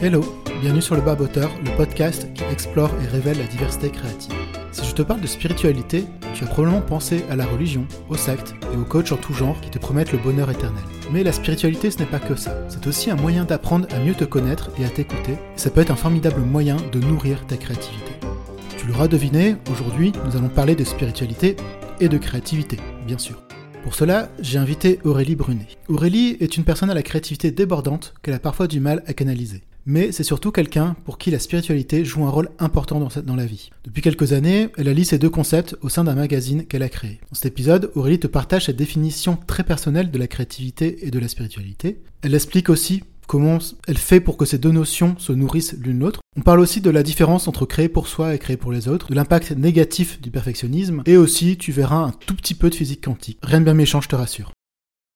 Hello, bienvenue sur le Barboteur, le podcast qui explore et révèle la diversité créative. Si je te parle de spiritualité, tu as probablement pensé à la religion, aux sectes et aux coachs en tout genre qui te promettent le bonheur éternel. Mais la spiritualité, ce n'est pas que ça. C'est aussi un moyen d'apprendre à mieux te connaître et à t'écouter, et ça peut être un formidable moyen de nourrir ta créativité. Tu l'auras deviné, aujourd'hui, nous allons parler de spiritualité et de créativité, bien sûr. Pour cela, j'ai invité Aurélie Brunet. Aurélie est une personne à la créativité débordante qu'elle a parfois du mal à canaliser mais c'est surtout quelqu'un pour qui la spiritualité joue un rôle important dans, la vie. Depuis quelques années, elle allie ces deux concepts au sein d'un magazine qu'elle a créé. Dans cet épisode, Aurélie te partage cette définition très personnelle de la créativité et de la spiritualité. Elle explique aussi comment elle fait pour que ces deux notions se nourrissent l'une l'autre. On parle aussi de la différence entre créer pour soi et créer pour les autres, de l'impact négatif du perfectionnisme, et aussi tu verras un tout petit peu de physique quantique. Rien de bien méchant, je te rassure.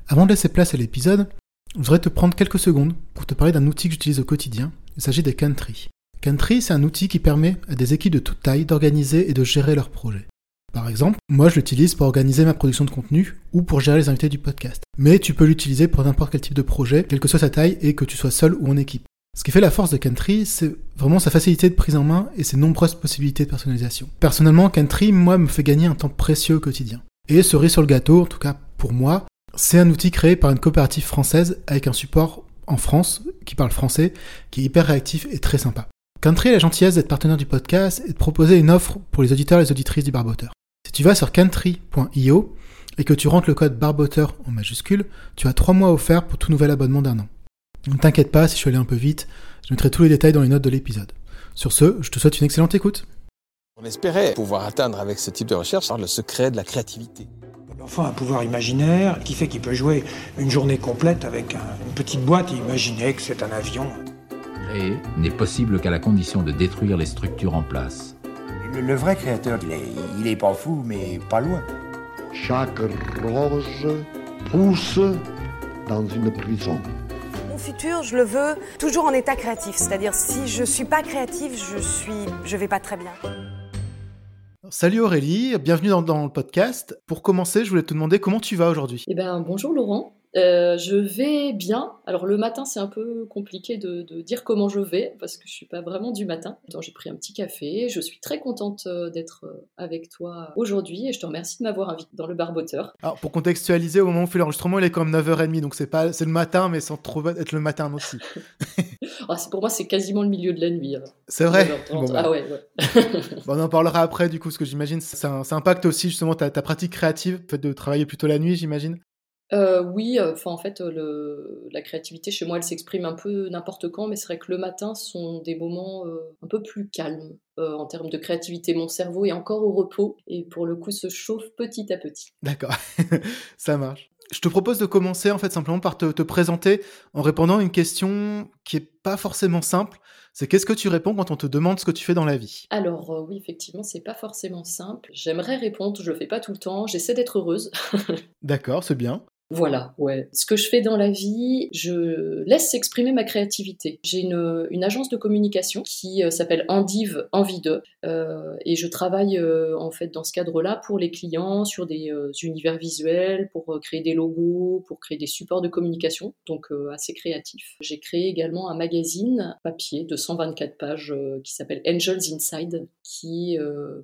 Avant de laisser place à l'épisode, je voudrais te prendre quelques secondes pour te parler d'un outil que j'utilise au quotidien. Il s'agit des Country. Country, c'est un outil qui permet à des équipes de toute taille d'organiser et de gérer leurs projets. Par exemple, moi je l'utilise pour organiser ma production de contenu ou pour gérer les invités du podcast. Mais tu peux l'utiliser pour n'importe quel type de projet, quelle que soit sa taille et que tu sois seul ou en équipe. Ce qui fait la force de Country, c'est vraiment sa facilité de prise en main et ses nombreuses possibilités de personnalisation. Personnellement, Country, moi, me fait gagner un temps précieux au quotidien. Et cerise sur le gâteau, en tout cas pour moi, c'est un outil créé par une coopérative française avec un support en France qui parle français, qui est hyper réactif et très sympa. Country a la gentillesse d'être partenaire du podcast et de proposer une offre pour les auditeurs et les auditrices du Barboteur. Si tu vas sur country.io et que tu rentres le code Barboteur en majuscule, tu as trois mois offerts pour tout nouvel abonnement d'un an. Ne t'inquiète pas si je suis allé un peu vite, je mettrai tous les détails dans les notes de l'épisode. Sur ce, je te souhaite une excellente écoute. On espérait pouvoir atteindre avec ce type de recherche le secret de la créativité. L'enfant a un pouvoir imaginaire qui fait qu'il peut jouer une journée complète avec une petite boîte et imaginer que c'est un avion. Créer n'est possible qu'à la condition de détruire les structures en place. Le, le vrai créateur, il est, il est pas fou, mais pas loin. Chaque rose pousse dans une prison. Mon futur, je le veux toujours en état créatif, c'est-à-dire si je suis pas créative, je suis, je vais pas très bien. Salut Aurélie, bienvenue dans, le podcast. Pour commencer, je voulais te demander comment tu vas aujourd'hui? Eh ben bonjour Laurent. Euh, je vais bien. Alors le matin, c'est un peu compliqué de, de, dire comment je vais parce que je suis pas vraiment du matin. J'ai pris un petit café. Je suis très contente euh, d'être euh, avec toi aujourd'hui et je te remercie de m'avoir invité dans le barboteur. Alors pour contextualiser, au moment où on fait l'enregistrement, il est même 9h30, donc c'est pas c'est le matin, mais sans trop être le matin aussi. ah, pour moi, c'est quasiment le milieu de la nuit. C'est vrai. Bon, bah. Ah ouais. ouais. bon, on en parlera après du coup, parce que j'imagine ça, ça impacte aussi justement ta, ta pratique créative, le fait de travailler plutôt la nuit, j'imagine. Euh, oui, enfin en fait, le, la créativité chez moi, elle s'exprime un peu n'importe quand, mais c'est vrai que le matin sont des moments euh, un peu plus calmes euh, en termes de créativité. Mon cerveau est encore au repos et pour le coup se chauffe petit à petit. D'accord, ça marche. Je te propose de commencer en fait simplement par te, te présenter en répondant à une question qui est pas forcément simple. C'est qu'est-ce que tu réponds quand on te demande ce que tu fais dans la vie? Alors euh, oui, effectivement, c'est pas forcément simple. J'aimerais répondre, je le fais pas tout le temps. J'essaie d'être heureuse. D'accord, c'est bien. Voilà, ouais. Ce que je fais dans la vie, je laisse s'exprimer ma créativité. J'ai une, agence de communication qui euh, s'appelle Endive Envie de, euh, et je travaille euh, en fait dans ce cadre-là pour les clients sur des euh, univers visuels, pour créer des logos, pour créer des supports de communication, donc assez créatif. J'ai créé également un magazine papier de 124 pages qui s'appelle Angels Inside, qui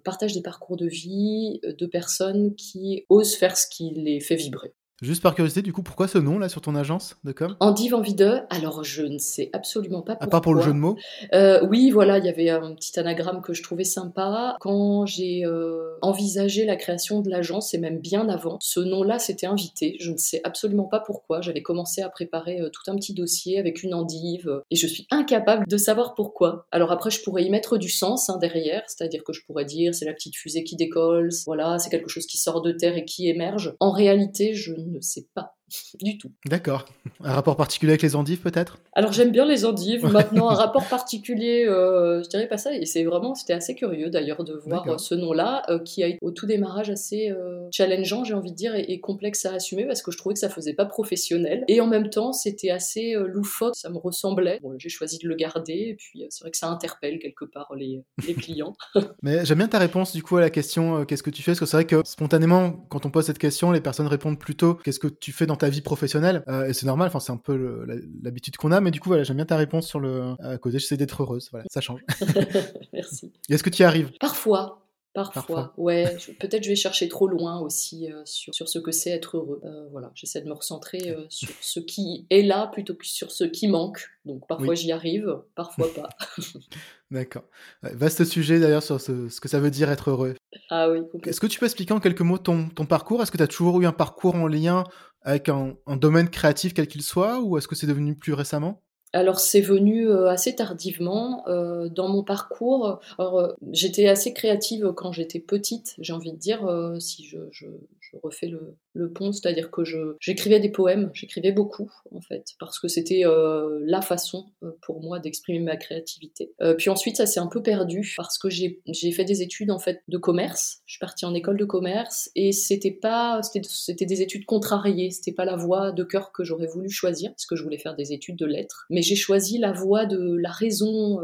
partage des parcours de vie de personnes qui osent faire ce qui les fait vibrer. Juste par curiosité, du coup, pourquoi ce nom là sur ton agence de com? Envie de. Alors, je ne sais absolument pas pourquoi. À part pour le jeu de mots? Euh, Oui, voilà, il y avait un petit anagramme que je trouvais sympa. Quand j'ai euh, envisagé la création de l'agence, et même bien avant, ce nom-là s'était invité. Je ne sais absolument pas pourquoi. J'avais commencé à préparer euh, tout un petit dossier avec une endive, et je suis incapable de savoir pourquoi. Alors après, je pourrais y mettre du sens hein, derrière, c'est-à-dire que je pourrais dire c'est la petite fusée qui décolle, voilà, c'est quelque chose qui sort de terre et qui émerge. En réalité, je ne sais pas du tout. D'accord. Un rapport particulier avec les endives peut-être? Alors j'aime bien les endives. Maintenant, un rapport particulier, euh, je dirais pas ça. Et c'est vraiment, c'était assez curieux d'ailleurs de voir ce nom-là euh, qui a été au tout démarrage assez euh, challengeant, j'ai envie de dire, et, et, complexe à assumer parce que je trouvais que ça faisait pas professionnel. Et en même temps, c'était assez euh, loufoque, ça me ressemblait. Bon, j'ai choisi de le garder et puis c'est vrai que ça interpelle quelque part les, les clients. Mais j'aime bien ta réponse du coup à la question qu'est-ce que tu fais? Parce que c'est vrai que spontanément, quand on pose cette question, les personnes répondent plutôt qu'est-ce que tu fais dans ta vie professionnelle. Euh, et c'est normal, enfin, c'est un peu l'habitude qu'on a. Mais du coup, voilà, j'aime bien ta réponse sur le côté. J'essaie d'être heureuse. Voilà, ça change. Merci. Est-ce que tu y arrives? Parfois. Parfois, ouais. Peut-être je vais chercher trop loin aussi sur, sur, ce que c'est être heureux. voilà, j'essaie de me recentrer sur ce qui est là plutôt que sur ce qui manque. Donc parfois j'y arrive, parfois pas. D'accord. vaste sujet d'ailleurs sur ce, que ça veut dire être heureux. Ah oui. Est-ce que tu peux expliquer en quelques mots ton, ton parcours? Est-ce que tu as toujours eu un parcours en lien avec un, un domaine créatif quel qu'il soit? Ou est-ce que c'est devenu plus récemment? Alors c'est venu euh, assez tardivement euh, dans mon parcours. Euh, j'étais assez créative quand j'étais petite, j'ai envie de dire, si je, je refais le, le pont, c'est-à-dire que j'écrivais des poèmes, j'écrivais beaucoup en fait, parce que c'était euh, la façon euh, pour moi d'exprimer ma créativité. Euh, puis ensuite, ça s'est un peu perdu parce que j'ai fait des études en fait de commerce. Je suis partie en école de commerce et c'était pas, c'était des études contrariées, c'était pas la voie de cœur que j'aurais voulu choisir, parce que je voulais faire des études de lettres, mais j'ai choisi la voie de la raison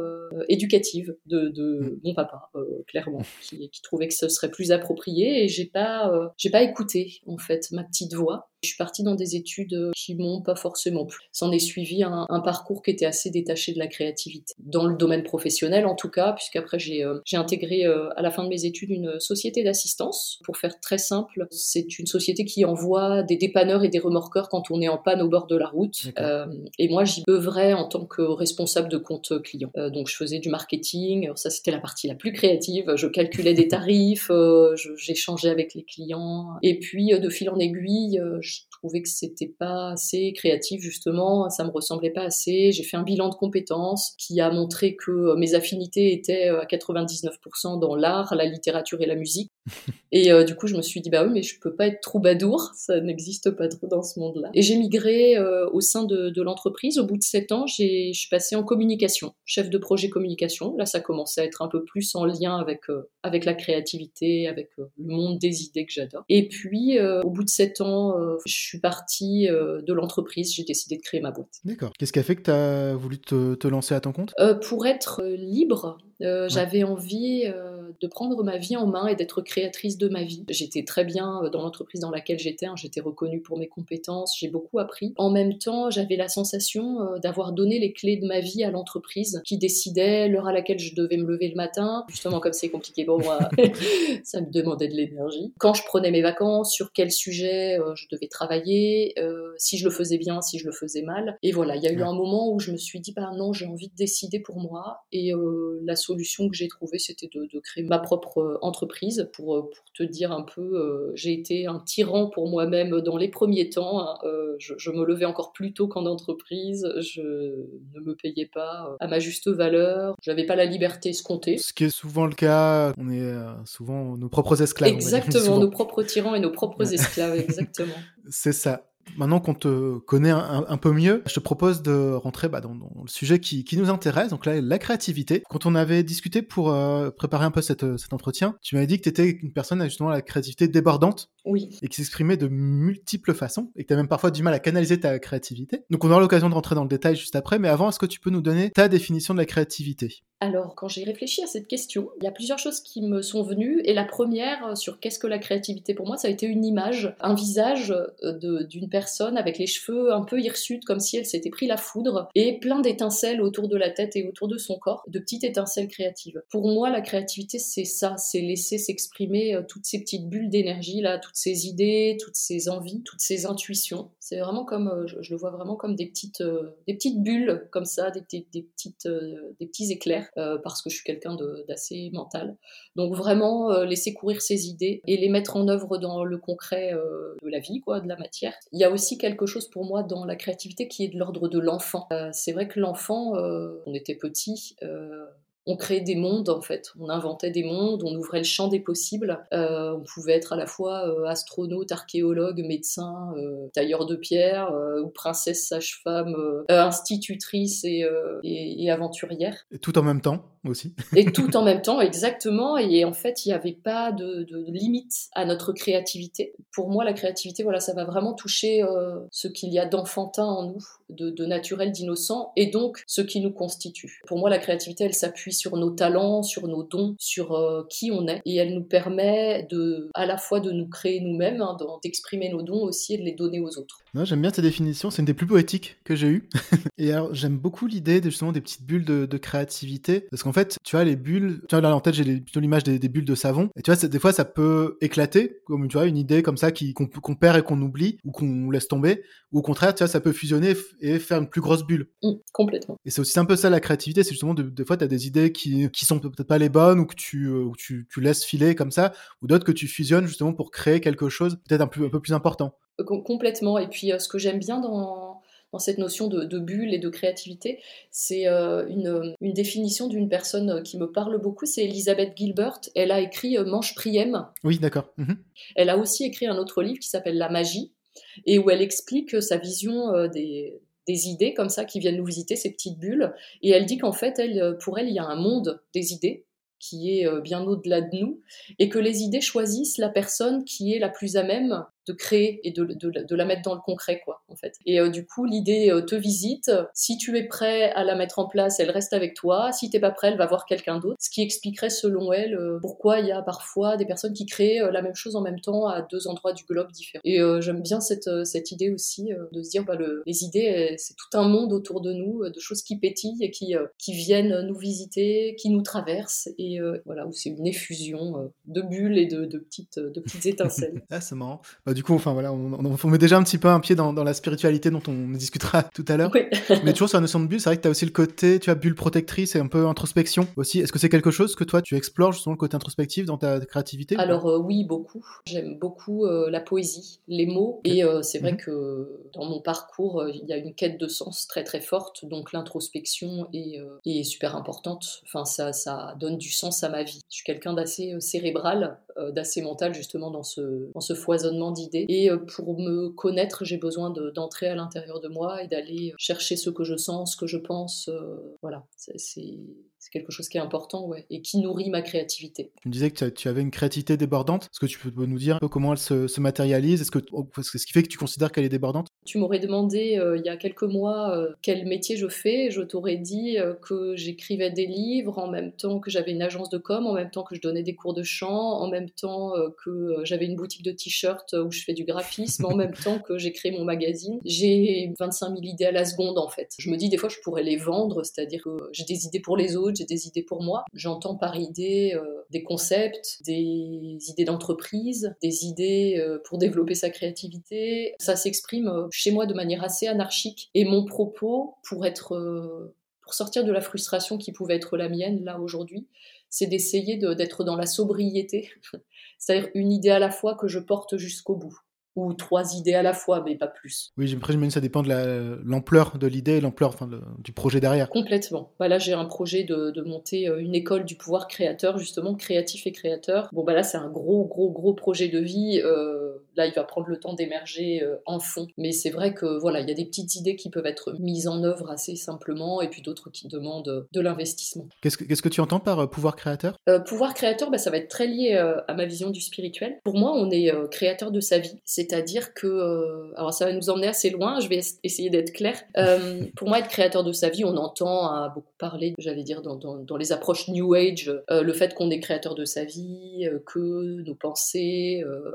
éducative de, de, mon papa, clairement, qui, qui, trouvait que ce serait plus approprié et j'ai pas, j'ai pas écouté en fait ma petite voix. Je suis partie dans des études euh, qui m'ont pas forcément plu. S'en est suivi un, parcours qui était assez détaché de la créativité. Dans le domaine professionnel en tout cas, puisqu'après j'ai euh, j'ai intégré euh, à la fin de mes études une société d'assistance. Pour faire très simple, c'est une société qui envoie des dépanneurs et des remorqueurs quand on est en panne au bord de la route. et moi j'y œuvrais en tant que responsable de compte client. donc je faisais du marketing, ça c'était la partie la plus créative. Je calculais des tarifs, j'échangeais avec les clients. Et puis de fil en aiguille, je je trouvais que c'était pas assez créatif justement, ça me ressemblait pas assez. J'ai fait un bilan de compétences qui a montré que mes affinités étaient à 99% dans l'art, la littérature et la musique. Et euh, du coup, je me suis dit, bah oui, mais je peux pas être troubadour, ça n'existe pas trop dans ce monde-là. Et j'ai migré euh, au sein de, de l'entreprise. Au bout de sept ans, je suis passée en communication, chef de projet communication. Là, ça commençait à être un peu plus en lien avec, euh, avec la créativité, avec le monde des idées que j'adore. Et puis, au bout de sept ans, je suis partie de l'entreprise, j'ai décidé de créer ma boîte. D'accord. Qu'est-ce qui a fait que tu as voulu te, te, lancer à ton compte? Pour être libre, j'avais envie de prendre ma vie en main et d'être créatrice de ma vie. J'étais très bien euh, dans l'entreprise dans laquelle j'étais, hein. j'étais reconnue pour mes compétences, j'ai beaucoup appris. En même temps, j'avais la sensation euh, d'avoir donné les clés de ma vie à l'entreprise qui décidait l'heure à laquelle je devais me lever le matin. Justement, comme c'est compliqué pour moi, ça me demandait de l'énergie. Quand je prenais mes vacances, sur quel sujet euh, je devais travailler, si je le faisais bien, si je le faisais mal. Et voilà, il y a eu un moment où je me suis dit, bah non, j'ai envie de décider pour moi. Et la solution que j'ai trouvée, c'était de, de créer ma propre entreprise pour euh, pour, te dire un peu, euh, j'ai été un tyran pour moi-même dans les premiers temps. Hein. Euh, je, me levais encore plus tôt qu'en entreprise. Je ne me payais pas à ma juste valeur. J'avais pas la liberté escomptée. Ce qui est souvent le cas. On est souvent nos propres esclaves. Exactement, nos propres tyrans et nos propres esclaves. Exactement. C'est ça. Maintenant qu'on te connaît un, peu mieux, je te propose de rentrer bah, dans, le sujet qui, nous intéresse, donc là, la créativité. Quand on avait discuté pour euh, préparer un peu cet entretien, tu m'avais dit que tu étais une personne à justement la créativité débordante. Oui. Et qui s'exprimait de multiples façons, et que tu as même parfois du mal à canaliser ta créativité. Donc on aura l'occasion de rentrer dans le détail juste après, mais avant, est-ce que tu peux nous donner ta définition de la créativité? Alors, quand j'ai réfléchi à cette question, il y a plusieurs choses qui me sont venues. Et la première, euh, sur qu'est-ce que la créativité pour moi, ça a été une image, un visage euh, d'une personne avec les cheveux un peu hirsutes, comme si elle s'était pris la foudre, et plein d'étincelles autour de la tête et autour de son corps, de petites étincelles créatives. Pour moi, la créativité, c'est ça, c'est laisser s'exprimer euh, toutes ces petites bulles d'énergie, là, toutes ces idées, toutes ces envies, toutes ces intuitions. C'est vraiment comme, je, le vois vraiment comme des petites, des petites bulles, comme ça, des, des petites, des petits éclairs. Euh, parce que je suis quelqu'un d'assez mental. Donc vraiment euh, laisser courir ses idées et les mettre en œuvre dans le concret euh, de la vie, quoi, de la matière. Il y a aussi quelque chose pour moi dans la créativité qui est de l'ordre de l'enfant. c'est vrai que l'enfant, on était petit, on créait des mondes en fait, on inventait des mondes, on ouvrait le champ des possibles. on pouvait être à la fois astronaute, archéologue, médecin, tailleur de pierre, ou princesse, sage-femme, institutrice et, et, aventurière. Et tout en même temps? Aussi. et tout en même temps, exactement. Et en fait, il n'y avait pas de, de, limite à notre créativité. Pour moi, la créativité, voilà, ça va vraiment toucher euh, ce qu'il y a d'enfantin en nous, de, de naturel, d'innocent, et donc ce qui nous constitue. Pour moi, la créativité, elle s'appuie sur nos talents, sur nos dons, sur euh, qui on est, et elle nous permet de, à la fois de nous créer nous-mêmes, hein, d'exprimer nos dons aussi et de les donner aux autres. J'aime bien cette définition, c'est une des plus poétiques que j'ai eues. et alors, j'aime beaucoup l'idée de, justement des petites bulles de, de créativité, parce qu'en fait, tu vois, les bulles, tu vois, là en tête, j'ai plutôt l'image des, des, bulles de savon, et tu vois, des fois, ça peut éclater, comme tu vois, une idée comme ça qu'on perd et qu'on oublie, ou qu'on laisse tomber, ou au contraire, tu vois, ça peut fusionner et faire une plus grosse bulle. Mmh, complètement. Et c'est aussi un peu ça la créativité, c'est justement, des fois, tu as des idées qui, qui sont peut-être pas les bonnes, ou que tu, euh, ou tu, tu laisses filer comme ça, ou d'autres que tu fusionnes justement pour créer quelque chose peut-être un, un peu plus important. Complètement. Et puis, euh, ce que j'aime bien dans, dans cette notion de, de, bulle et de créativité, c'est euh, une, une, définition d'une personne qui me parle beaucoup, c'est Elisabeth Gilbert. Elle a écrit euh, Manche Priem. Oui, d'accord. Mmh. Elle a aussi écrit un autre livre qui s'appelle La magie, et où elle explique sa vision euh, des, des idées comme ça qui viennent nous visiter, ces petites bulles. Et elle dit qu'en fait, elle, pour elle, il y a un monde des idées qui est bien au-delà de nous, et que les idées choisissent la personne qui est la plus à même de créer et de, de, de, la mettre dans le concret, quoi, en fait. Et euh, du coup, l'idée euh, te visite. Si tu es prêt à la mettre en place, elle reste avec toi. Si t'es pas prêt, elle va voir quelqu'un d'autre. Ce qui expliquerait, selon elle, euh, pourquoi il y a parfois des personnes qui créent la même chose en même temps à deux endroits du globe différents. Et j'aime bien cette, cette idée aussi de se dire, bah, le, les idées, c'est tout un monde autour de nous, de choses qui pétillent et qui, qui viennent nous visiter, qui nous traversent. Et voilà, où c'est une effusion de bulles et de, de petites, de petites étincelles. ah, c'est marrant. Bah, du coup, enfin voilà, on, on, met déjà un petit peu un pied dans, dans la spiritualité dont on discutera tout à l'heure. Oui. Mais toujours sur la notion de bulle, c'est vrai que tu as aussi le côté, tu as bulle protectrice et un peu introspection aussi. Est-ce que c'est quelque chose que toi tu explores justement le côté introspectif dans ta créativité Alors euh, oui, beaucoup. J'aime beaucoup euh, la poésie, les mots, okay. et euh, c'est vrai mmh. que dans mon parcours, il y a une quête de sens très très forte, donc l'introspection est, est, super importante. Enfin, ça, ça donne du sens à ma vie. Je suis quelqu'un d'assez cérébral, d'assez mental justement dans ce, dans ce foisonnement d'idées et euh, pour me connaître, j'ai besoin d'entrer à l'intérieur de moi et d'aller chercher ce que je sens, ce que je pense. Euh, voilà, c'est c'est quelque chose qui est important ouais, et qui nourrit ma créativité. Tu me disais que tu avais une créativité débordante. Est-ce que tu peux nous dire un peu comment elle se, se matérialise? Est-ce que ce qui fait que tu considères qu'elle est débordante? Tu m'aurais demandé euh, il y a quelques mois euh, quel métier je fais. Je t'aurais dit euh, que j'écrivais des livres en même temps que j'avais une agence de com, en même temps que je donnais des cours de chant, en même temps que j'avais une boutique de t-shirts où je fais du graphisme, en même temps que j'ai créé mon magazine. J'ai 25 000 idées à la seconde en fait. Je me dis des fois je pourrais les vendre, c'est-à-dire que j'ai des idées pour les autres j'ai des idées pour moi. J'entends par idée euh, des concepts, des idées d'entreprise, des idées euh, pour développer sa créativité. Ça s'exprime euh, chez moi de manière assez anarchique. Et mon propos, pour être, pour sortir de la frustration qui pouvait être la mienne là aujourd'hui, c'est d'essayer d'être dans la sobriété, c'est-à-dire une idée à la fois que je porte jusqu'au bout ou trois idées à la fois, mais pas plus. Oui, j'imagine que ça dépend de l'ampleur de l'idée et l'ampleur enfin, du projet derrière. Complètement. Bah là, j'ai un projet de, de, monter euh, une école du pouvoir créateur, justement, créatif et créateur. Bon, bah là, c'est un gros, gros, gros projet de vie. Euh, là, il va prendre le temps d'émerger euh, en fond. Mais c'est vrai que, voilà, il y a des petites idées qui peuvent être mises en œuvre assez simplement, et puis d'autres qui demandent de l'investissement. Qu'est-ce que, qu'est-ce que tu entends par euh, pouvoir créateur? Euh, Pouvoir créateur, bah, ça va être très lié à ma vision du spirituel. Pour moi, on est créateur de sa vie. C'est c'est-à-dire que, euh, alors ça va nous emmener assez loin, je vais essayer d'être claire. Euh, pour moi, être créateur de sa vie, on entend à beaucoup parler, j'allais dire, dans, dans, dans, les approches New Age, euh, le fait qu'on est créateur de sa vie, euh, que nos pensées euh,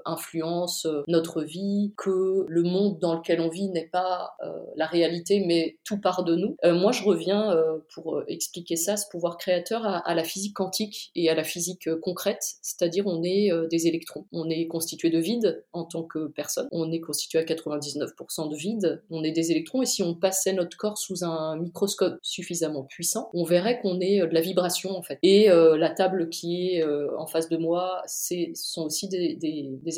influencent notre vie, que le monde dans lequel on vit n'est pas la réalité, mais tout part de nous. moi, je reviens pour expliquer ça, ce pouvoir créateur, à, la physique quantique et à la physique concrète, c'est-à-dire on est des électrons, on est constitué de vide en tant que personne. On est constitué à 99% de vide, on est des électrons, et si on passait notre corps sous un microscope suffisamment puissant, on verrait qu'on est euh, de la vibration en fait. Et euh, la table qui est euh, en face de moi, c'est sont aussi des,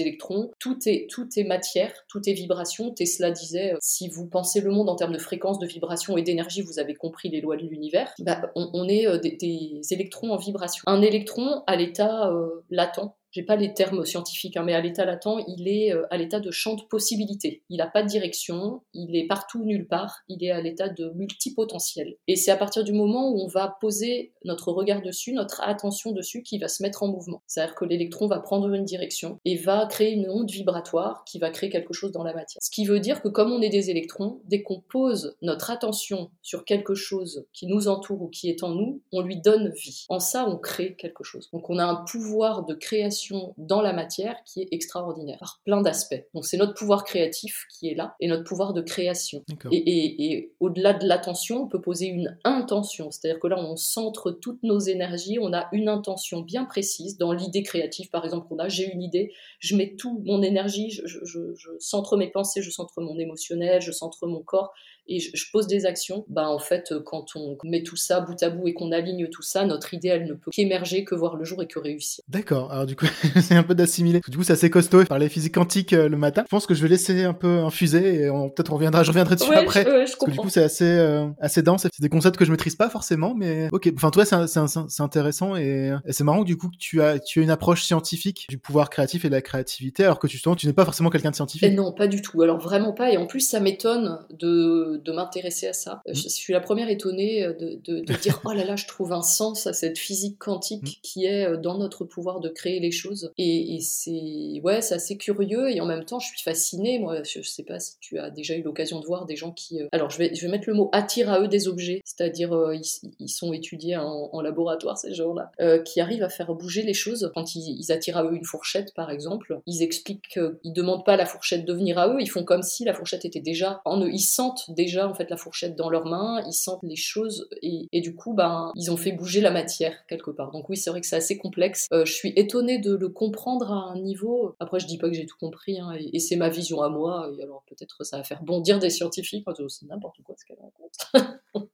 électrons. Tout est tout est matière, tout est vibration. Tesla disait si vous pensez le monde en termes de fréquence, de vibration et d'énergie, vous avez compris les lois de l'univers. Bah, on, est des, des, électrons en vibration. Un électron à l'état latent j'ai pas les termes scientifiques, hein, mais à l'état latent, il est euh, à l'état de champ de possibilité. Il n'a pas de direction, il est partout, nulle part, il est à l'état de multipotentiel. Et c'est à partir du moment où on va poser notre regard dessus, notre attention dessus, qui va se mettre en mouvement. C'est-à-dire que l'électron va prendre une direction et va créer une onde vibratoire qui va créer quelque chose dans la matière. Ce qui veut dire que comme on est des électrons, dès qu'on pose notre attention sur quelque chose qui nous entoure ou qui est en nous, on lui donne vie. En ça, on crée quelque chose. Donc on a un pouvoir de création dans la matière qui est extraordinaire, par plein d'aspects. Donc c'est notre pouvoir créatif qui est là, et notre pouvoir de création. Et, au-delà de l'attention, on peut poser une intention, c'est-à-dire que là, on centre toutes nos énergies, on a une intention bien précise dans l'idée créative, par exemple, qu'on a, j'ai une idée, je mets tout mon énergie, je, je centre mes pensées, je centre mon émotionnel, je centre mon corps, et je, pose des actions, bah en fait, euh, quand on met tout ça bout à bout et qu'on aligne tout ça, notre idée, elle ne peut qu'émerger, que voir le jour et que réussir. D'accord. Alors du coup, c'est un peu d'assimiler. Du coup, c'est assez costaud. Parler physique quantique euh, le matin. Je pense que je vais laisser un peu infuser et peut-être reviendra, je reviendrai dessus après. Je, je parce que du coup, c'est assez, euh, assez dense. C'est des concepts que je maîtrise pas forcément, mais ok. Enfin, toi, c'est intéressant et, c'est marrant du coup que tu as, tu as une approche scientifique du pouvoir créatif et de la créativité, alors que justement, tu n'es pas forcément quelqu'un de scientifique. Et non, pas du tout. Alors vraiment pas. Et en plus, ça m'étonne de de m'intéresser à ça. Je, suis la première étonnée euh, de, dire oh là là, je trouve un sens à cette physique quantique mm. qui est euh, dans notre pouvoir de créer les choses. Et, c'est ouais, c'est assez curieux et en même temps, je suis fascinée. Moi, je, sais pas si tu as déjà eu l'occasion de voir des gens qui, euh, alors je vais, je vais mettre le mot attire à eux des objets, c'est-à-dire ils, sont étudiés en, laboratoire ces gens-là, qui arrivent à faire bouger les choses. Quand ils, attirent à eux une fourchette, par exemple, ils expliquent qu'ils demandent pas à la fourchette de venir à eux, ils font comme si la fourchette était déjà en eux, ils sentent déjà en fait la fourchette dans leurs mains, ils sentent les choses et, du coup, ben, ils ont fait bouger la matière quelque part. Donc oui, c'est vrai que c'est assez complexe. Euh, je suis étonnée de le comprendre à un niveau. Après, je dis pas que j'ai tout compris, hein, et, c'est ma vision à moi. Et alors peut-être ça va faire bondir des scientifiques. C'est n'importe quoi ce qu'elle raconte.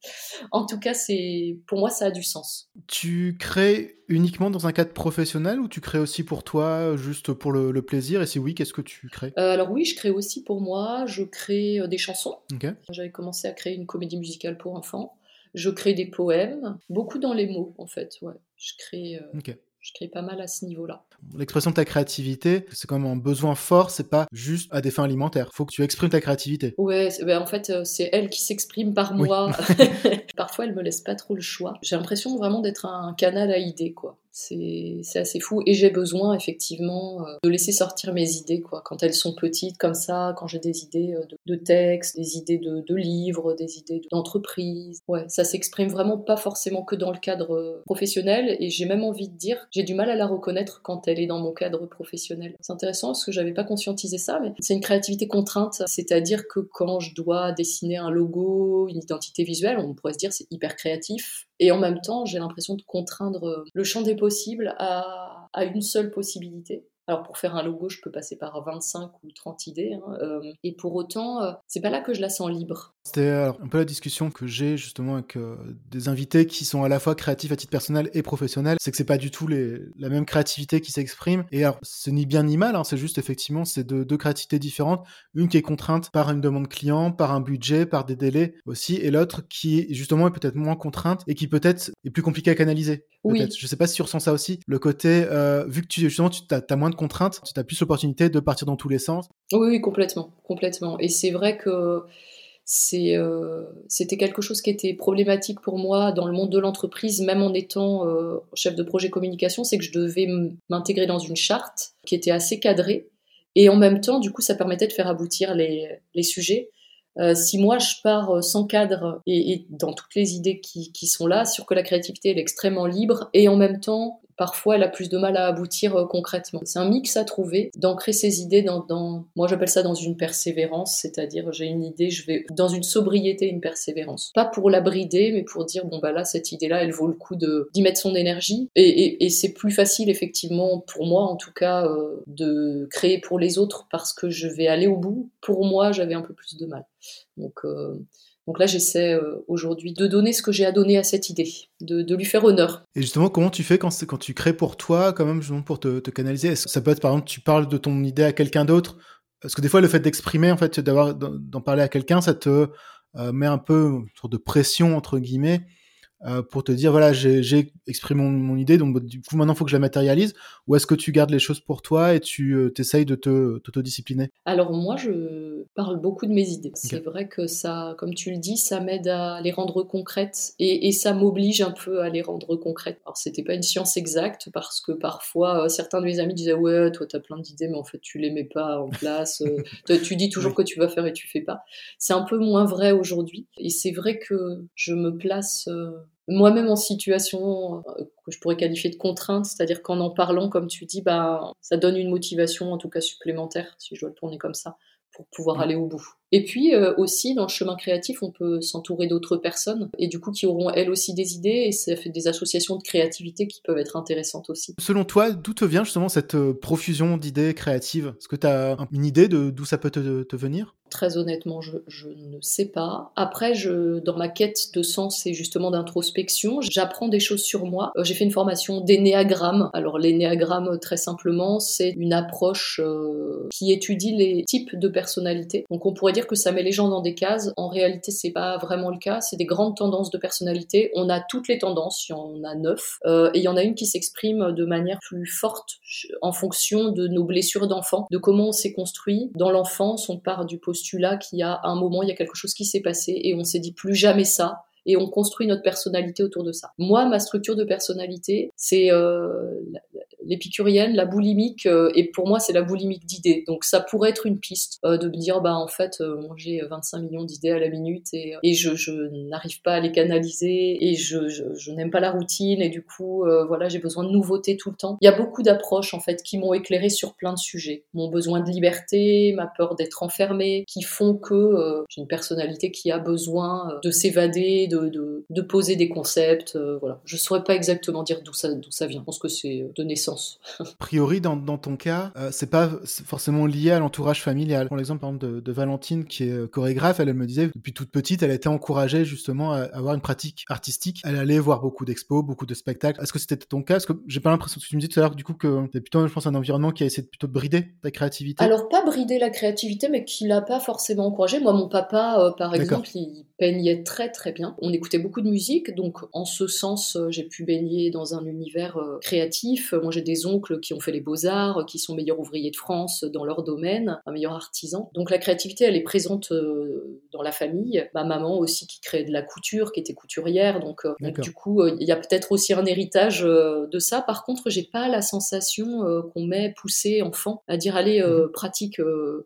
en tout cas, c'est pour moi, ça a du sens. Tu crées uniquement dans un cadre professionnel ou tu crées aussi pour toi, juste pour le, plaisir? Et si oui, qu'est-ce que tu crées? Euh, Alors oui, je crée aussi pour moi. Je crée euh, des chansons. J'avais commencé à créer une comédie musicale pour enfants. Je crée des poèmes, beaucoup dans les mots en fait. Ouais, je crée. Euh, je crée pas mal à ce niveau-là. L'expression de ta créativité, c'est quand même un besoin fort, c'est pas juste à des fins alimentaires. Faut que tu exprimes ta créativité. Ouais, ben, en fait, euh, c'est elle qui s'exprime par moi. Parfois, elle me laisse pas trop le choix. J'ai l'impression vraiment d'être un canal à idées, quoi c'est assez fou. Et j'ai besoin effectivement euh, de laisser sortir mes idées, quoi. Quand elles sont petites comme ça, quand j'ai des idées euh, de, textes, des idées de, livres, des idées d'entreprise. Ouais, ça s'exprime vraiment pas forcément que dans le cadre professionnel. Et j'ai même envie de dire, j'ai du mal à la reconnaître quand elle est dans mon cadre professionnel. C'est intéressant parce que j'avais pas conscientisé ça, mais c'est une créativité contrainte. C'est-à-dire que quand je dois dessiner un logo, une identité visuelle, on pourrait se dire c'est hyper créatif et en même temps, j'ai l'impression de contraindre le champ des possibles à une seule possibilité. Alors pour faire un logo, je peux passer par 25 ou 30 idées. Hein, euh, et pour autant, euh, c'est pas là que je la sens libre. C'était un peu la discussion que j'ai justement avec des invités qui sont à la fois créatifs à titre personnel et professionnel. C'est que c'est pas du tout les, la même créativité qui s'exprime. Et alors, c'est ni bien ni mal, hein, c'est juste effectivement, c'est deux, deux, créativités différentes. Une qui est contrainte par une demande client, par un budget, par des délais aussi, et l'autre qui justement est peut-être moins contrainte et qui peut-être est plus compliquée à canaliser. Oui. Je sais pas si tu ressens ça aussi. Le côté, vu que tu, justement, tu as, as moins de contraintes, tu as plus l'opportunité de partir dans tous les sens. Oui, oui, complètement, complètement. Et c'est vrai que euh, c'était quelque chose qui était problématique pour moi dans le monde de l'entreprise, même en étant euh, chef de projet communication, c'est que je devais m'intégrer dans une charte qui était assez cadrée. Et en même temps, du coup, ça permettait de faire aboutir les, sujets. Euh, si moi je pars sans cadre et, dans toutes les idées qui, sont là, sur que la créativité est extrêmement libre et en même temps parfois elle a plus de mal à aboutir euh, concrètement. C'est un mix à trouver, d'ancrer ses idées dans, dans moi j'appelle ça dans une persévérance, c'est-à-dire j'ai une idée, je vais dans une sobriété, une persévérance. Pas pour la brider, mais pour dire bon bah là cette idée-là, elle vaut le coup d'y mettre son énergie. Et, et, c'est plus facile effectivement pour moi en tout cas euh, de créer pour les autres parce que je vais aller au bout. Pour moi, j'avais un peu plus de mal. Donc euh, donc là, j'essaie euh, aujourd'hui de donner ce que j'ai à donner à cette idée, de, lui faire honneur. Et justement, comment tu fais quand, quand tu crées pour toi, quand même, justement, pour te, canaliser? Est-ce que ça peut être, par exemple, tu parles de ton idée à quelqu'un d'autre? Parce que des fois, le fait d'exprimer, en fait, d'avoir d'en parler à quelqu'un, ça te euh, met un peu une sorte de pression, entre guillemets, euh, pour te dire voilà j'ai exprimé mon, idée donc du coup maintenant il faut que je la matérialise ou est-ce que tu gardes les choses pour toi et tu euh, essayes de te t'autodiscipliner? Alors moi je parle beaucoup de mes idées. C'est vrai que ça, comme tu le dis, ça m'aide à les rendre concrètes et, et ça m'oblige un peu à les rendre concrètes. Alors c'était pas une science exacte parce que parfois euh, certains de mes amis disaient ouais toi t'as plein d'idées mais en fait tu les mets pas en place. tu dis toujours que tu vas faire et tu fais pas. C'est un peu moins vrai aujourd'hui et c'est vrai que je me place moi-même en situation euh, que je pourrais qualifier de contrainte, c'est-à-dire qu'en en parlant, comme tu dis, bah, ça donne une motivation, en tout cas supplémentaire, si je dois le tourner comme ça, pour pouvoir aller au bout. Et puis euh, aussi, dans le chemin créatif, on peut s'entourer d'autres personnes, et du coup, qui auront elles aussi des idées, et ça fait des associations de créativité qui peuvent être intéressantes aussi. Selon toi, d'où te vient justement cette euh, profusion d'idées créatives? Est-ce que tu as une idée de d'où ça peut te, te venir? Très honnêtement, je, je, ne sais pas. Après, je, dans ma quête de sens et justement d'introspection, j'apprends des choses sur moi. Euh, j'ai fait une formation d'énéagramme. Alors l'énéagramme, très simplement, c'est une approche euh, qui étudie les types de personnalités. Donc on pourrait dire que ça met les gens dans des cases. En réalité, c'est pas vraiment le cas. C'est des grandes tendances de personnalité. On a toutes les tendances, il y en a neuf, euh, et il y en a une qui s'exprime de manière plus forte en fonction de nos blessures d'enfant, de comment on s'est construit. Dans l'enfance, on part du postulat qu'il y a un moment, il y a quelque chose qui s'est passé et on s'est dit plus jamais ça et on construit notre personnalité autour de ça. Moi, ma structure de personnalité, c'est euh, l'épicurienne, la boulimique, euh, et pour moi, c'est la boulimique d'idées. Donc ça pourrait être une piste euh, de me dire, bah en fait, euh, j'ai 25 millions d'idées à la minute et, et je, je n'arrive pas à les canaliser et je, je, je n'aime pas la routine et du coup, voilà, j'ai besoin de nouveautés tout le temps. Il y a beaucoup d'approches en fait qui m'ont éclairé sur plein de sujets. Mon besoin de liberté, ma peur d'être enfermée, qui font que j'ai une personnalité qui a besoin de s'évader, de, de, de, poser des concepts. voilà, je saurais pas exactement dire d'où ça, d'où ça vient. Je pense que c'est de naissance a priori, dans, dans ton cas, euh, c'est pas forcément lié à l'entourage familial. Pour l'exemple, par exemple, de, de, Valentine, qui est euh, chorégraphe, elle, elle, me disait, depuis toute petite, elle a été encouragée justement à avoir une pratique artistique. Elle allait voir beaucoup d'expos, beaucoup de spectacles. Est-ce que c'était ton cas? Parce que j'ai pas l'impression que tu me dis tout à l'heure, du coup, que c'est plutôt, je pense, un environnement qui a essayé de plutôt brider ta créativité. Alors, pas brider la créativité, mais qui l'a pas forcément encouragée. Moi, mon papa, euh, par exemple, il peignait très très bien. On écoutait beaucoup de musique, donc en ce sens, j'ai pu baigner dans un univers créatif. Moi, j'ai des oncles qui ont fait les beaux-arts, qui sont meilleurs ouvriers de France dans leur domaine, un meilleur artisan. Donc la créativité, elle est présente euh, dans la famille. Ma maman aussi qui crée de la couture, qui était couturière, donc, euh, du coup, euh, il y a peut-être aussi un héritage de ça. Par contre, j'ai pas la sensation qu'on m'ait poussé enfant à dire allez, mhm. pratique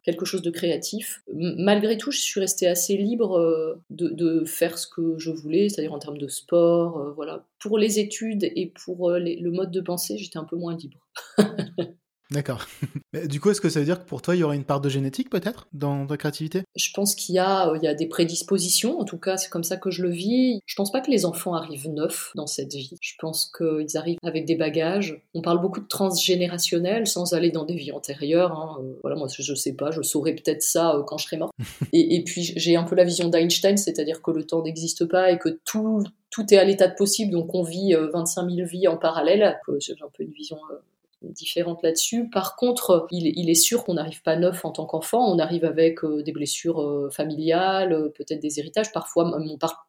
quelque chose de créatif. malgré tout, je suis restée assez libre de, de, faire ce que je voulais, c'est-à-dire en termes de sport, voilà, pour les études et pour euh, le mode de pensée, j'étais un peu moins libre. D'accord. du coup, est-ce que ça veut dire que pour toi, il y aurait une part de génétique peut-être dans ta créativité? Je pense qu'il y, a, euh, il y a des prédispositions, en tout cas c'est comme ça que je le vis. Je pense pas que les enfants arrivent neufs dans cette vie. Je pense qu'ils arrivent avec des bagages. On parle beaucoup de transgénérationnel sans aller dans des vies antérieures. Hein. Euh, voilà, moi je, sais pas, je saurais peut-être ça quand je serai mort. et, et puis j'ai un peu la vision d'Einstein, c'est-à-dire que le temps n'existe pas et que tout tout est à l'état de possible, donc on vit 25 euh, 000 vies en parallèle. J'ai un peu une vision euh, différente là-dessus. Par contre, il, est sûr qu'on n'arrive pas neuf en tant qu'enfant, on arrive avec euh, des blessures euh, familiales, euh, peut-être des héritages, parfois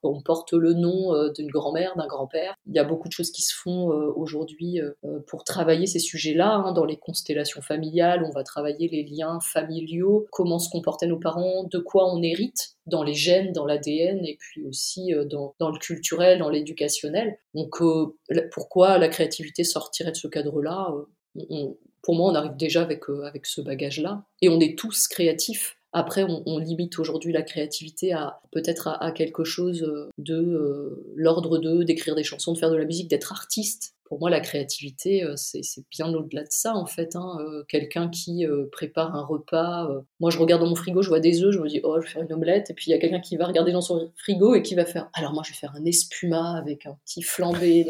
on, porte le nom d'une grand-mère, d'un grand-père. Il y a beaucoup de choses qui se font aujourd'hui pour travailler ces sujets-là, hein, dans les constellations familiales, on va travailler les liens familiaux, comment se comportaient nos parents, de quoi on hérite dans les gènes, dans l'ADN et puis aussi dans, dans, le culturel, dans l'éducationnel. Donc pourquoi la créativité sortirait de ce cadre-là pour moi, on arrive déjà avec, euh, avec ce bagage-là. Et on est tous créatifs. Après, on, limite aujourd'hui la créativité à peut-être à, quelque chose de euh, l'ordre de d'écrire des chansons, de faire de la musique, d'être artiste pour moi, la créativité, euh, c'est bien au-delà de ça, en fait. Hein. Euh, quelqu'un qui euh, prépare un repas. Moi, je regarde dans mon frigo, je vois des œufs, je me dis, oh, je vais faire une omelette. Et puis, il y a quelqu'un qui va regarder dans son frigo et qui va faire, alors moi, je vais faire un espuma avec un petit flambé.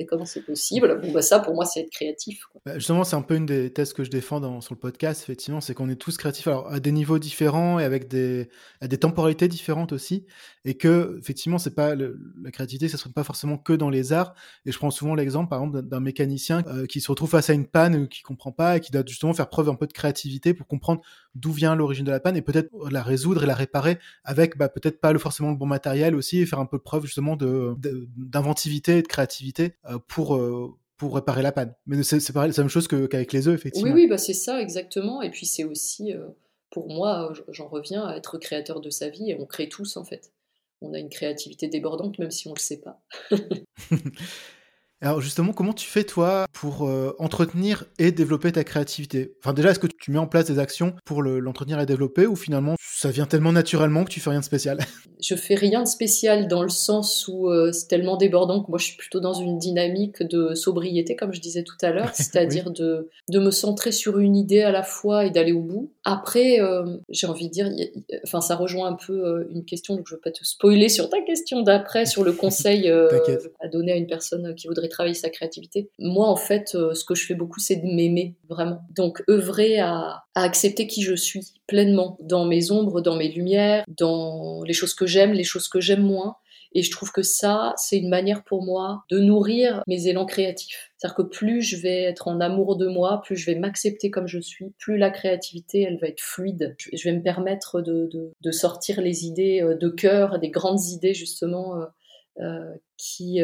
Et comment c'est possible? Bon, bah, ça, pour moi, c'est être créatif. Bah, justement, c'est un peu une des thèses que je défends sur le podcast, effectivement, c'est qu'on est tous créatifs, alors à des niveaux différents et avec des, à des temporalités différentes aussi. Et que, effectivement, c'est pas la créativité, ça ne serait pas forcément que dans les arts. Et je prends souvent l'exemple exemple, par exemple, d'un mécanicien euh, qui se retrouve face à une panne ou qui comprend pas et qui doit justement faire preuve un peu de créativité pour comprendre d'où vient l'origine de la panne et peut-être la résoudre et la réparer avec bah, peut-être pas le, forcément le bon matériel aussi et faire un peu preuve justement de d'inventivité et de créativité euh, pour pour réparer la panne. Mais c'est la même chose qu'avec les œufs, effectivement. Oui, oui, bah c'est ça, exactement. Et puis c'est aussi, pour moi, j'en reviens à être créateur de sa vie et on crée tous, en fait on a une créativité débordante, même si on ne le sait pas. Alors justement, comment tu fais toi pour euh, entretenir et développer ta créativité? Enfin déjà, est-ce que tu mets en place des actions pour l'entretenir et développer ou finalement ça vient tellement naturellement que tu fais rien de spécial? Je fais rien de spécial dans le sens où euh, c'est tellement débordant que moi je suis plutôt dans une dynamique de sobriété comme je disais tout à l'heure, c'est-à-dire de, de me centrer sur une idée à la fois et d'aller au bout. Après, euh, j'ai envie de dire, enfin ça rejoint un peu une question, donc je ne veux pas te spoiler sur ta question d'après sur le conseil à donner à une personne qui voudrait travailler sa créativité. Moi, en fait, euh, ce que je fais beaucoup, c'est de m'aimer vraiment. Donc, œuvrer à, accepter qui je suis pleinement, dans mes ombres, dans mes lumières, dans les choses que j'aime, les choses que j'aime moins. Et je trouve que ça, c'est une manière pour moi de nourrir mes élans créatifs. C'est-à-dire que plus je vais être en amour de moi, plus je vais m'accepter comme je suis, plus la créativité, elle va être fluide. Je vais me permettre de, sortir les idées euh, de cœur, des grandes idées justement euh, qui,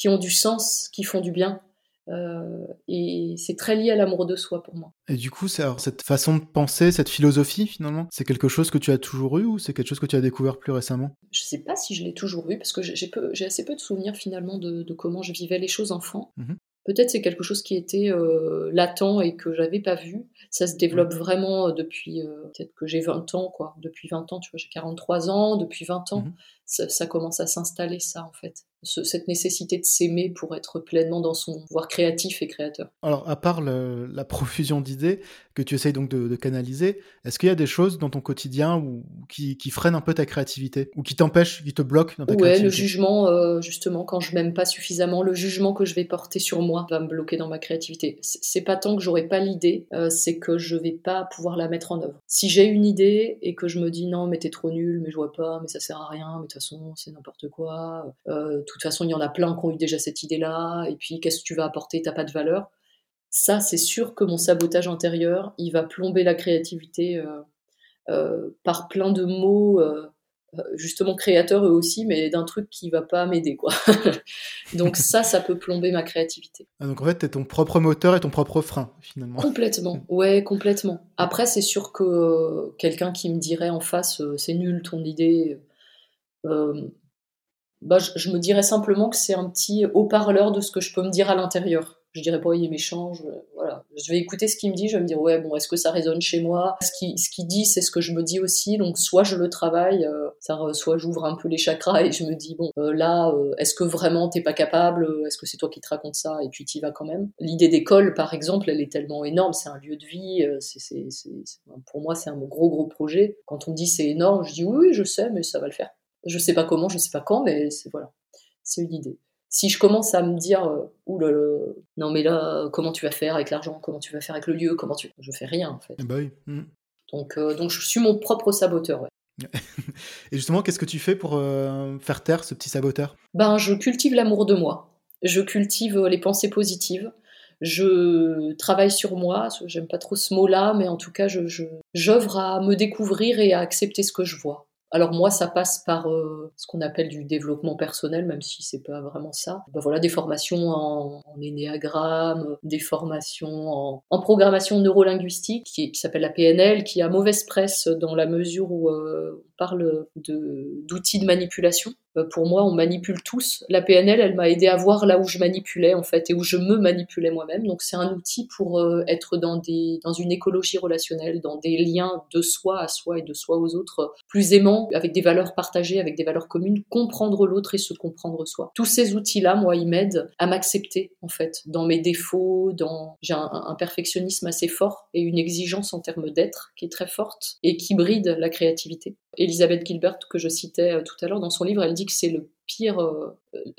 qui ont du sens, qui font du bien. Euh, et c'est très lié à l'amour de soi pour moi. Et du coup, cette façon de penser, cette philosophie finalement, c'est quelque chose que tu as toujours eu ou c'est quelque chose que tu as découvert plus récemment? Je sais pas si je l'ai toujours eu parce que j'ai assez peu de souvenirs finalement de, comment je vivais les choses enfant. Mmh Peut-être c'est quelque chose qui était euh, latent et que j'avais pas vu. Ça se développe vraiment euh, depuis peut-être que j'ai 20 ans quoi. Depuis 20 ans, tu vois, j'ai 43 ans. Depuis 20 ans, mmh ça, ça, commence à s'installer ça en fait cette nécessité de s'aimer pour être pleinement dans son pouvoir créatif et créateur. Alors, à part la profusion d'idées que tu essayes donc de, canaliser, est-ce qu'il y a des choses dans ton quotidien ou qui, freinent un peu ta créativité ou qui t'empêchent, qui te bloquent dans ta ouais, créativité? le jugement, euh, justement, quand je m'aime pas suffisamment, le jugement que je vais porter sur moi va me bloquer dans ma créativité. C'est pas tant que j'aurai pas l'idée, euh, c'est que je vais pas pouvoir la mettre en œuvre. Si j'ai une idée et que je me dis non, mais t'es trop nul, mais je vois pas, mais ça sert à rien, mais de toute façon, c'est n'importe quoi. Euh, toute façon, il y en a plein qui ont eu déjà cette idée-là, et puis qu'est-ce que tu vas apporter, t'as pas de valeur. Ça, c'est sûr que mon sabotage intérieur, il va plomber la créativité euh, euh, par plein de mots, euh, justement créateurs eux aussi, mais d'un truc qui va pas m'aider, quoi. donc ça, ça peut plomber ma créativité. Ah, donc en fait, t'es ton propre moteur et ton propre frein, finalement. Complètement, ouais, complètement. Après, c'est sûr que quelqu'un qui me dirait en face, c'est nul ton idée, bah, je, me dirais simplement que c'est un petit haut-parleur de ce que je peux me dire à l'intérieur. Je dirais pas, il est méchant, je, voilà. Je vais écouter ce qu'il me dit, je vais me dire, ouais, bon, est-ce que ça résonne chez moi? Ce qu'il ce qui dit, c'est ce que je me dis aussi, donc soit je le travaille, euh, ça, soit j'ouvre un peu les chakras et je me dis, bon, euh, là, euh, est-ce que vraiment t'es pas capable? Est-ce que c'est toi qui te racontes ça Et puis t'y vas quand même? L'idée d'école, par exemple, elle est tellement énorme, c'est un lieu de vie, c'est, c'est, pour moi, c'est un gros, gros projet. Quand on me dit c'est énorme, je dis, oui, je sais, mais ça va le faire. Je sais pas comment, je sais pas quand, mais c'est voilà, c'est une idée. Si je commence à me dire, euh, non mais là, comment tu vas faire avec l'argent, comment tu vas faire avec le lieu, comment tu, je fais rien en fait. Eh bah oui. Mmh. Donc, euh, donc je suis mon propre saboteur. Ouais. Et justement, qu'est-ce que tu fais pour euh, faire taire ce petit saboteur? Ben, je cultive l'amour de moi. Je cultive les pensées positives. Je travaille sur moi. J'aime pas trop ce mot-là, mais en tout cas, je, j'œuvre à me découvrir et à accepter ce que je vois. Alors moi, ça passe par euh, ce qu'on appelle du développement personnel, même si c'est pas vraiment ça. Ben voilà, des formations en, en énéagramme, des formations en, programmation neurolinguistique, qui, qui s'appelle la PNL, qui a mauvaise presse dans la mesure où euh, parle d'outils de manipulation. Euh, pour moi, on manipule tous. La PNL, elle m'a aidé à voir là où je manipulais en fait et où je me manipulais moi-même. Donc c'est un outil pour euh, être dans des dans une écologie relationnelle, dans des liens de soi à soi et de soi aux autres plus aimants, avec des valeurs partagées, avec des valeurs communes, comprendre l'autre et se comprendre soi. Tous ces outils-là, moi, ils m'aident à m'accepter en fait dans mes défauts, dans j'ai un, un perfectionnisme assez fort et une exigence en termes d'être qui est très forte et qui bride la créativité. Elisabeth Gilbert, que je citais euh, tout à l'heure dans son livre, elle dit que c'est le pire,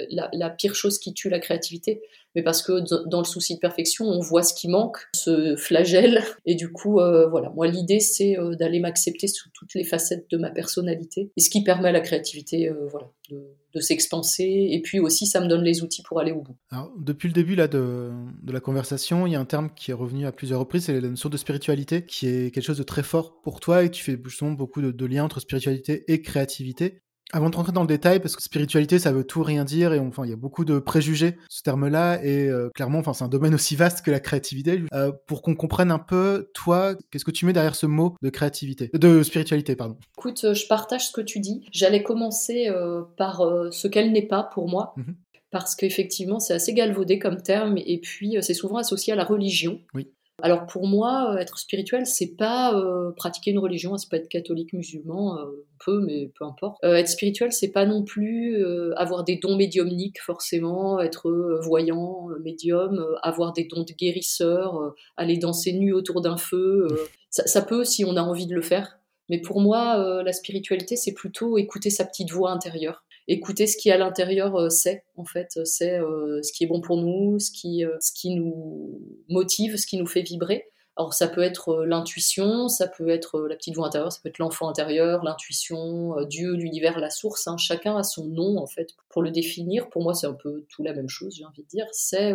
la, la, pire chose qui tue la créativité, mais parce que dans le souci de perfection, on voit ce qui manque, se flagelle, et du coup, voilà, moi l'idée c'est d'aller m'accepter sous toutes les facettes de ma personnalité, et ce qui permet à la créativité, voilà, de, s'expanser, et puis aussi ça me donne les outils pour aller au bout. Depuis le début là, de, la conversation, il y a un terme qui est revenu à plusieurs reprises, c'est la notion de spiritualité, qui est quelque chose de très fort pour toi, et tu fais justement beaucoup de liens entre spiritualité et créativité. Avant de rentrer dans le détail, parce que spiritualité, ça veut tout rien dire, et enfin, il y a beaucoup de préjugés ce terme-là, et euh, clairement, enfin, c'est un domaine aussi vaste que la créativité. Euh, pour qu'on comprenne un peu, toi, qu'est-ce que tu mets derrière ce mot de créativité, de spiritualité, pardon Écoute, euh, je partage ce que tu dis. J'allais commencer par ce qu'elle n'est pas pour moi. Mhm. Parce qu'effectivement, c'est assez galvaudé comme terme, et puis c'est souvent associé à la religion. Oui. Alors pour moi, euh, être spirituel, c'est pas euh, pratiquer une religion, c'est pas être catholique, musulman, euh, on peut, mais peu importe. être spirituel, c'est pas non plus avoir des dons médiumniques forcément, être voyant, médium, avoir des dons de guérisseur, aller danser nu autour d'un feu. ça, peut si on a envie de le faire. Mais pour moi, la spiritualité, c'est plutôt écouter sa petite voix intérieure écouter ce qui à l'intérieur euh, c'est en fait c'est euh, ce qui est bon pour nous ce qui euh, ce qui nous motive ce qui nous fait vibrer alors ça peut être l'intuition, ça peut être la petite voix intérieure, ça peut être l'enfant intérieur, l'intuition, Dieu, l'univers, la source. Hein. Chacun a son nom en fait pour le définir. Pour moi c'est un peu tout la même chose, j'ai envie de dire. C'est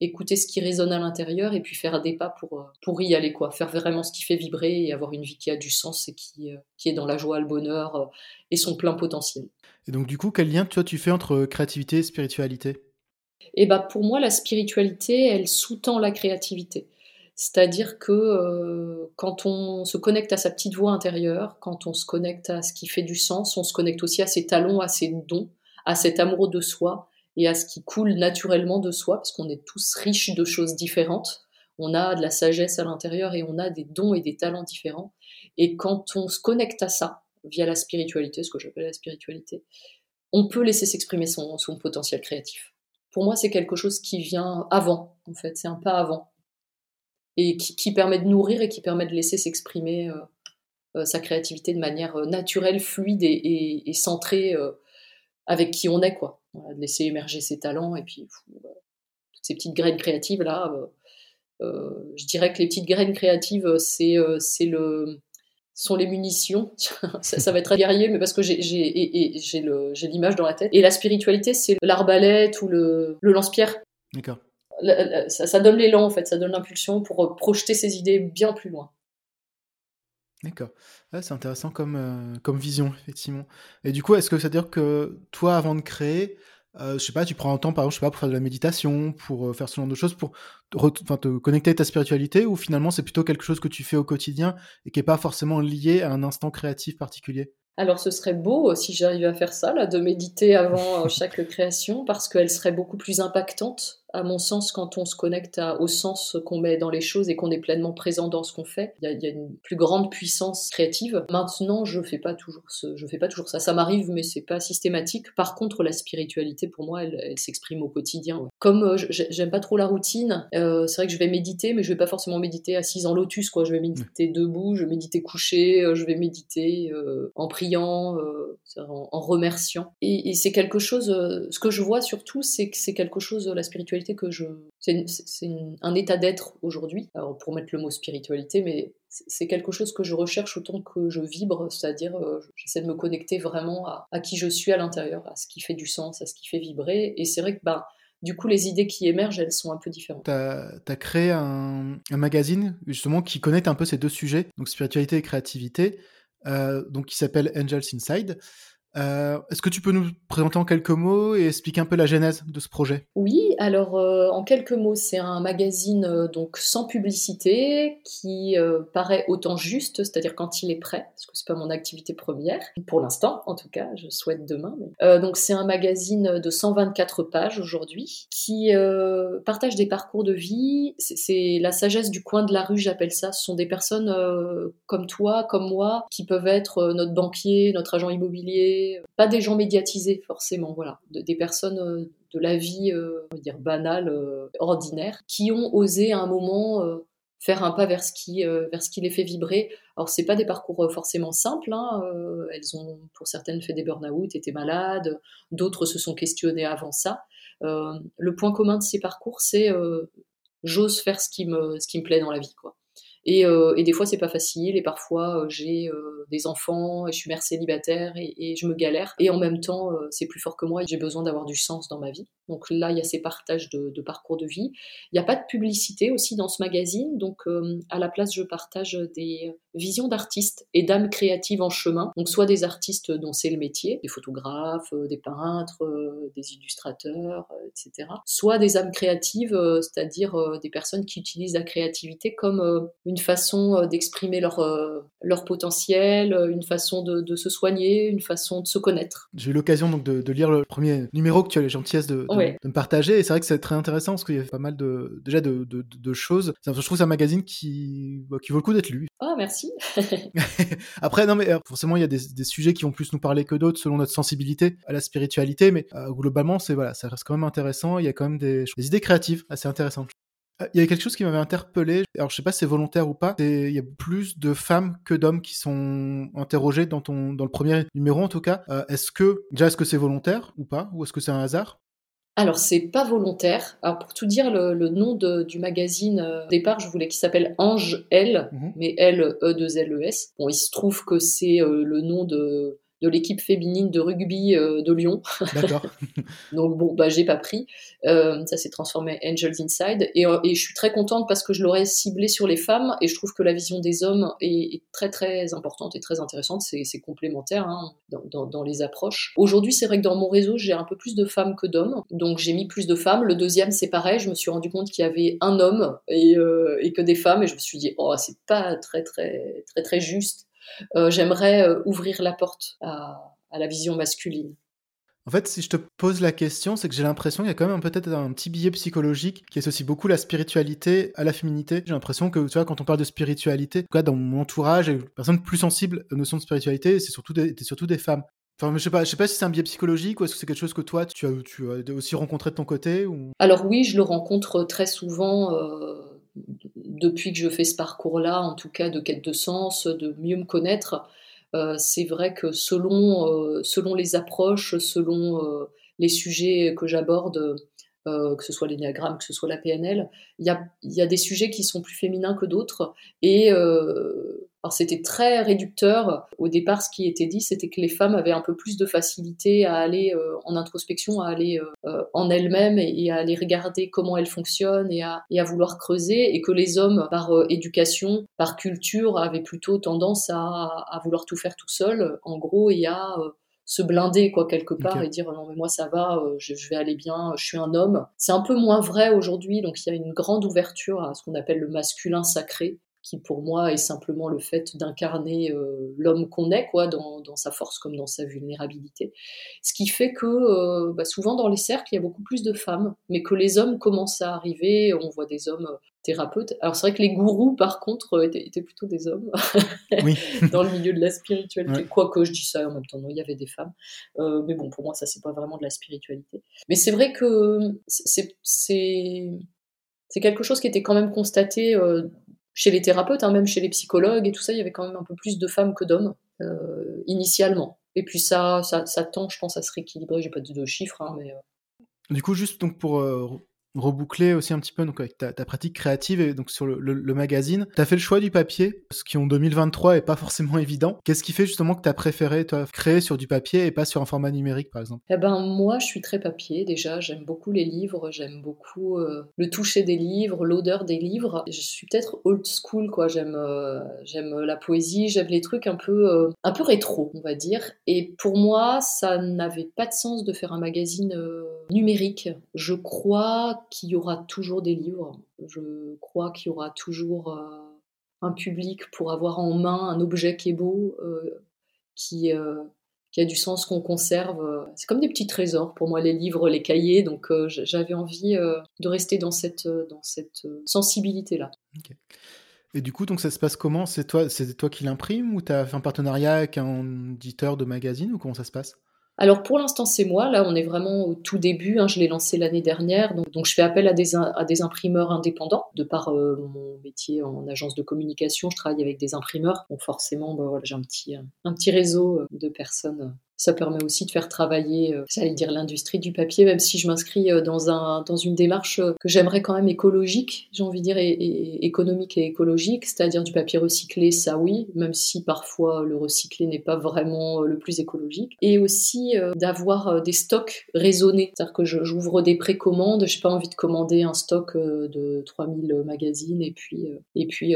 écouter ce qui résonne à l'intérieur et puis faire des pas pour, pour y aller quoi. Faire vraiment ce qui fait vibrer et avoir une vie qui a du sens et qui, qui est dans la joie, le bonheur et son plein potentiel. Et donc, du coup, quel lien toi tu fais entre créativité et spiritualité? Eh bah, pour moi, la spiritualité, elle sous-tend la créativité. C'est-à-dire que euh, quand on se connecte à sa petite voix intérieure, quand on se connecte à ce qui fait du sens, on se connecte aussi à ses talents, à ses dons, à cet amour de soi et à ce qui coule naturellement de soi, parce qu'on est tous riches de choses différentes. On a de la sagesse à l'intérieur et on a des dons et des talents différents. Et quand on se connecte à ça, via la spiritualité, ce que j'appelle la spiritualité, on peut laisser s'exprimer son, son, potentiel créatif. Pour moi, c'est quelque chose qui vient avant, en fait, c'est un pas avant, et qui, permet de nourrir et qui permet de laisser s'exprimer euh, euh, sa créativité de manière euh, naturelle, fluide et, centrée avec qui on est, quoi. de laisser émerger ses talents et puis toutes ces petites graines créatives là. je dirais que les petites graines créatives, c'est c'est le sont les munitions. ça, va être très guerrier, mais parce que j'ai l'image dans la tête. Et la spiritualité, c'est l'arbalète ou le, lance-pierre. D'accord. Ça, donne l'élan, en fait, ça donne l'impulsion pour euh, projeter ses idées bien plus loin. D'accord. c'est intéressant comme, euh, comme vision, effectivement. Et du coup, est-ce que ça veut dire que toi, avant de créer, euh, je sais pas, tu prends un temps, par exemple, je sais pas, pour faire de la méditation, pour euh, faire ce genre de choses, pour te, te connecter à ta spiritualité, ou finalement c'est plutôt quelque chose que tu fais au quotidien et qui est pas forcément lié à un instant créatif particulier? Alors ce serait beau si j'arrivais à faire ça, là, de méditer avant chaque création, parce qu'elle serait beaucoup plus impactante à mon sens, quand on se connecte au sens qu'on met dans les choses et qu'on est pleinement présent dans ce qu'on fait, il y, a une plus grande puissance créative. Maintenant, je fais pas toujours fais pas toujours ça. Ça m'arrive, mais c'est pas systématique. Par contre, la spiritualité, pour moi, elle, s'exprime au quotidien. Comme euh, j'aime pas trop la routine, euh, c'est vrai que je vais méditer, mais je vais pas forcément méditer assise en lotus. Je vais méditer debout, je vais méditer couché, euh, je vais méditer en priant, en, remerciant. Et, et c'est quelque chose. ce que je vois surtout, c'est que c'est quelque chose la spiritualité que je. C'est un état d'être aujourd'hui, pour mettre le mot spiritualité, mais c'est quelque chose que je recherche autant que je vibre, c'est-à-dire euh, j'essaie de me connecter vraiment à, qui je suis à l'intérieur, à ce qui fait du sens, à ce qui fait vibrer. Et c'est vrai que bah, du coup, les idées qui émergent, elles sont un peu différentes. Tu as, créé un, magazine justement qui connecte un peu ces deux sujets, donc spiritualité et créativité, euh, donc qui s'appelle Angels Inside. Euh, est-ce que tu peux nous présenter en quelques mots et expliquer un peu la genèse de ce projet? Oui, alors euh, en quelques mots, c'est un magazine euh, donc sans publicité qui paraît autant juste, c'est-à-dire quand il est prêt, parce que c'est pas mon activité première pour l'instant, en tout cas, je souhaite demain. donc c'est un magazine de 124 pages aujourd'hui qui partage des parcours de vie. C'est la sagesse du coin de la rue, j'appelle ça. Ce sont des personnes comme toi, comme moi, qui peuvent être notre banquier, notre agent immobilier pas des gens médiatisés forcément, voilà, des personnes euh, de la vie, euh, on va dire banale, euh, ordinaire, qui ont osé à un moment faire un pas vers ce qui, vers ce qui les fait vibrer. Alors, c'est pas des parcours forcément simples. Hein, elles ont, pour certaines, fait des burn-out, été malades. D'autres se sont questionnées avant ça. le point commun de ces parcours, c'est j'ose faire ce qui me, ce qui me plaît dans la vie, quoi. Et, euh, et, des fois, c'est pas facile. Et parfois, euh, j'ai euh, des enfants et je suis mère célibataire et, je me galère. Et en même temps, c'est plus fort que moi j'ai besoin d'avoir du sens dans ma vie. Donc là, il y a ces partages de, de parcours de vie. Il n'y a pas de publicité aussi dans ce magazine. Donc à la place, je partage des visions d'artistes et d'âmes créatives en chemin. Donc soit des artistes dont c'est le métier, des photographes, des peintres, des illustrateurs, etc. Soit des âmes créatives, c'est-à-dire des personnes qui utilisent la créativité comme une une façon euh, d'exprimer leur, euh, leur potentiel, euh, une façon de, se soigner, une façon de se connaître. J'ai eu l'occasion donc de, lire le premier numéro que tu as la gentillesse de, de, me partager et c'est vrai que c'est très intéressant parce qu'il y a pas mal de déjà de, choses. Je trouve que c'est un magazine qui, bah, qui vaut le coup d'être lu. Ah merci. Après non mais forcément il y a des, sujets qui vont plus nous parler que d'autres selon notre sensibilité à la spiritualité, mais globalement c'est voilà ça reste quand même intéressant. Il y a quand même des, des idées créatives assez intéressantes. Euh, il y a quelque chose qui m'avait interpellé. Alors, je sais pas si c'est volontaire ou pas. Il y a plus de femmes que d'hommes qui sont interrogées dans ton, dans le premier numéro, en tout cas. Euh, est-ce que, déjà, est-ce que c'est volontaire ou pas? Ou est-ce que c'est un hasard? Alors, c'est pas volontaire. Alors, pour tout dire, le, nom du magazine, euh, au départ, je voulais qu'il s'appelle Ange L, mhm. mais L, E, 2 L, E, S. Bon, il se trouve que c'est le nom de, de l'équipe féminine de rugby euh, de Lyon. D'accord. Donc bon, bah j'ai pas pris. Euh, ça s'est transformé Angels Inside euh, et, je suis très contente parce que je l'aurais ciblé sur les femmes et je trouve que la vision des hommes est, très très importante et très intéressante. C'est complémentaire hein, dans, les approches. Aujourd'hui, c'est vrai que dans mon réseau, j'ai un peu plus de femmes que d'hommes, donc j'ai mis plus de femmes. Le deuxième, c'est pareil. Je me suis rendu compte qu'il y avait un homme et, et que des femmes et je me suis dit oh c'est pas très très très très juste j'aimerais euh, ouvrir la porte à, la vision masculine. En fait, si je te pose la question, c'est que j'ai l'impression qu'il y a quand même peut-être un petit billet psychologique qui associe beaucoup la spiritualité à la féminité. J'ai l'impression que, tu vois, quand on parle de spiritualité, en tout cas, dans mon entourage, les personnes plus sensibles aux notions de spiritualité, c'est surtout des, surtout des femmes. Enfin, je sais pas, je sais pas si c'est un biais psychologique ou est-ce que c'est quelque chose que toi tu as, tu as aussi rencontré de ton côté ou... Alors oui, je le rencontre très souvent. Euh, depuis que je fais ce parcours-là, en tout cas de quête de sens, de mieux me connaître, euh, c'est vrai que selon, euh, selon les approches, selon euh, les sujets que j'aborde, que ce soit l'énéagramme, que ce soit la PNL, il y a, y a, des sujets qui sont plus féminins que d'autres. Et alors c'était très réducteur. Au départ, ce qui était dit, c'était que les femmes avaient un peu plus de facilité à aller euh, en introspection, à aller euh, en elles-mêmes et, à aller regarder comment elles fonctionnent et à, et à vouloir creuser, et que les hommes, par euh, éducation, par culture, avaient plutôt tendance à, à, vouloir tout faire tout seul, en gros, et à se blinder quoi quelque part et dire non mais moi ça va je, je, vais aller bien je suis un homme c'est un peu moins vrai aujourd'hui donc il y a une grande ouverture à ce qu'on appelle le masculin sacré qui pour moi est simplement le fait d'incarner euh, l'homme qu'on est, quoi, dans, sa force comme dans sa vulnérabilité. Ce qui fait que euh, bah, souvent dans les cercles, il y a beaucoup plus de femmes, mais que les hommes commencent à arriver, on voit des hommes euh, thérapeutes. Alors c'est vrai que les gourous, par contre, étaient, plutôt des hommes dans le milieu de la spiritualité. Quoique je dis ça en même temps, non, il y avait des femmes. mais bon, pour moi, ça c'est pas vraiment de la spiritualité. Mais c'est vrai que c'est c'est quelque chose qui était quand même constaté chez les thérapeutes, hein, même chez les psychologues et tout ça, il y avait quand même un peu plus de femmes que d'hommes euh, initialement. Et puis ça, ça, tend, je pense, à se rééquilibrer. J'ai pas de, de chiffres, hein, mais. Euh. Du coup, juste donc pour euh, reboucler aussi un petit peu donc avec ta, pratique créative et donc sur le, magazine. Tu as fait le choix du papier, ce qui en 2023 est pas forcément évident. Qu'est-ce qui fait justement que tu as préféré toi, créer sur du papier et pas sur un format numérique par exemple? Eh ben moi je suis très papier déjà, j'aime beaucoup les livres, j'aime beaucoup euh, le toucher des livres, l'odeur des livres. Je suis peut-être old school quoi, j'aime euh, j'aime la poésie, j'aime les trucs un peu euh, un peu rétro, on va dire. Et pour moi, ça n'avait pas de sens de faire un magazine numérique. Je crois qu'il y aura toujours des livres. Je crois qu'il y aura toujours euh, un public pour avoir en main un objet qui est beau, euh, qui, euh, qui a du sens qu'on conserve. C'est comme des petits trésors pour moi, les livres, les cahiers. Donc j'avais envie de rester dans cette, dans cette sensibilité-là. Et du coup, donc ça se passe comment? C'est toi, c'est toi qui l'imprime ou tu as fait un partenariat avec un éditeur de magazine ou comment ça se passe? Alors pour l'instant c'est moi, là on est vraiment au tout début, hein. je l'ai lancé l'année dernière, donc, je fais appel à des, imprimeurs indépendants, de par euh, mon métier en agence de communication, je travaille avec des imprimeurs, donc forcément bah, voilà, j'ai un petit, un petit réseau euh, de personnes ça permet aussi de faire travailler, euh, j'allais dire l'industrie du papier, même si je m'inscris euh, dans, un, dans une démarche euh, que j'aimerais quand même écologique, j'ai envie de dire, et, économique et écologique, c'est-à-dire du papier recyclé, ça oui, même si parfois le recyclé n'est pas vraiment le plus écologique. Et aussi d'avoir des stocks raisonnés, c'est-à-dire que j'ouvre des précommandes, j'ai pas envie de commander un stock de 3000 magazines et puis, et puis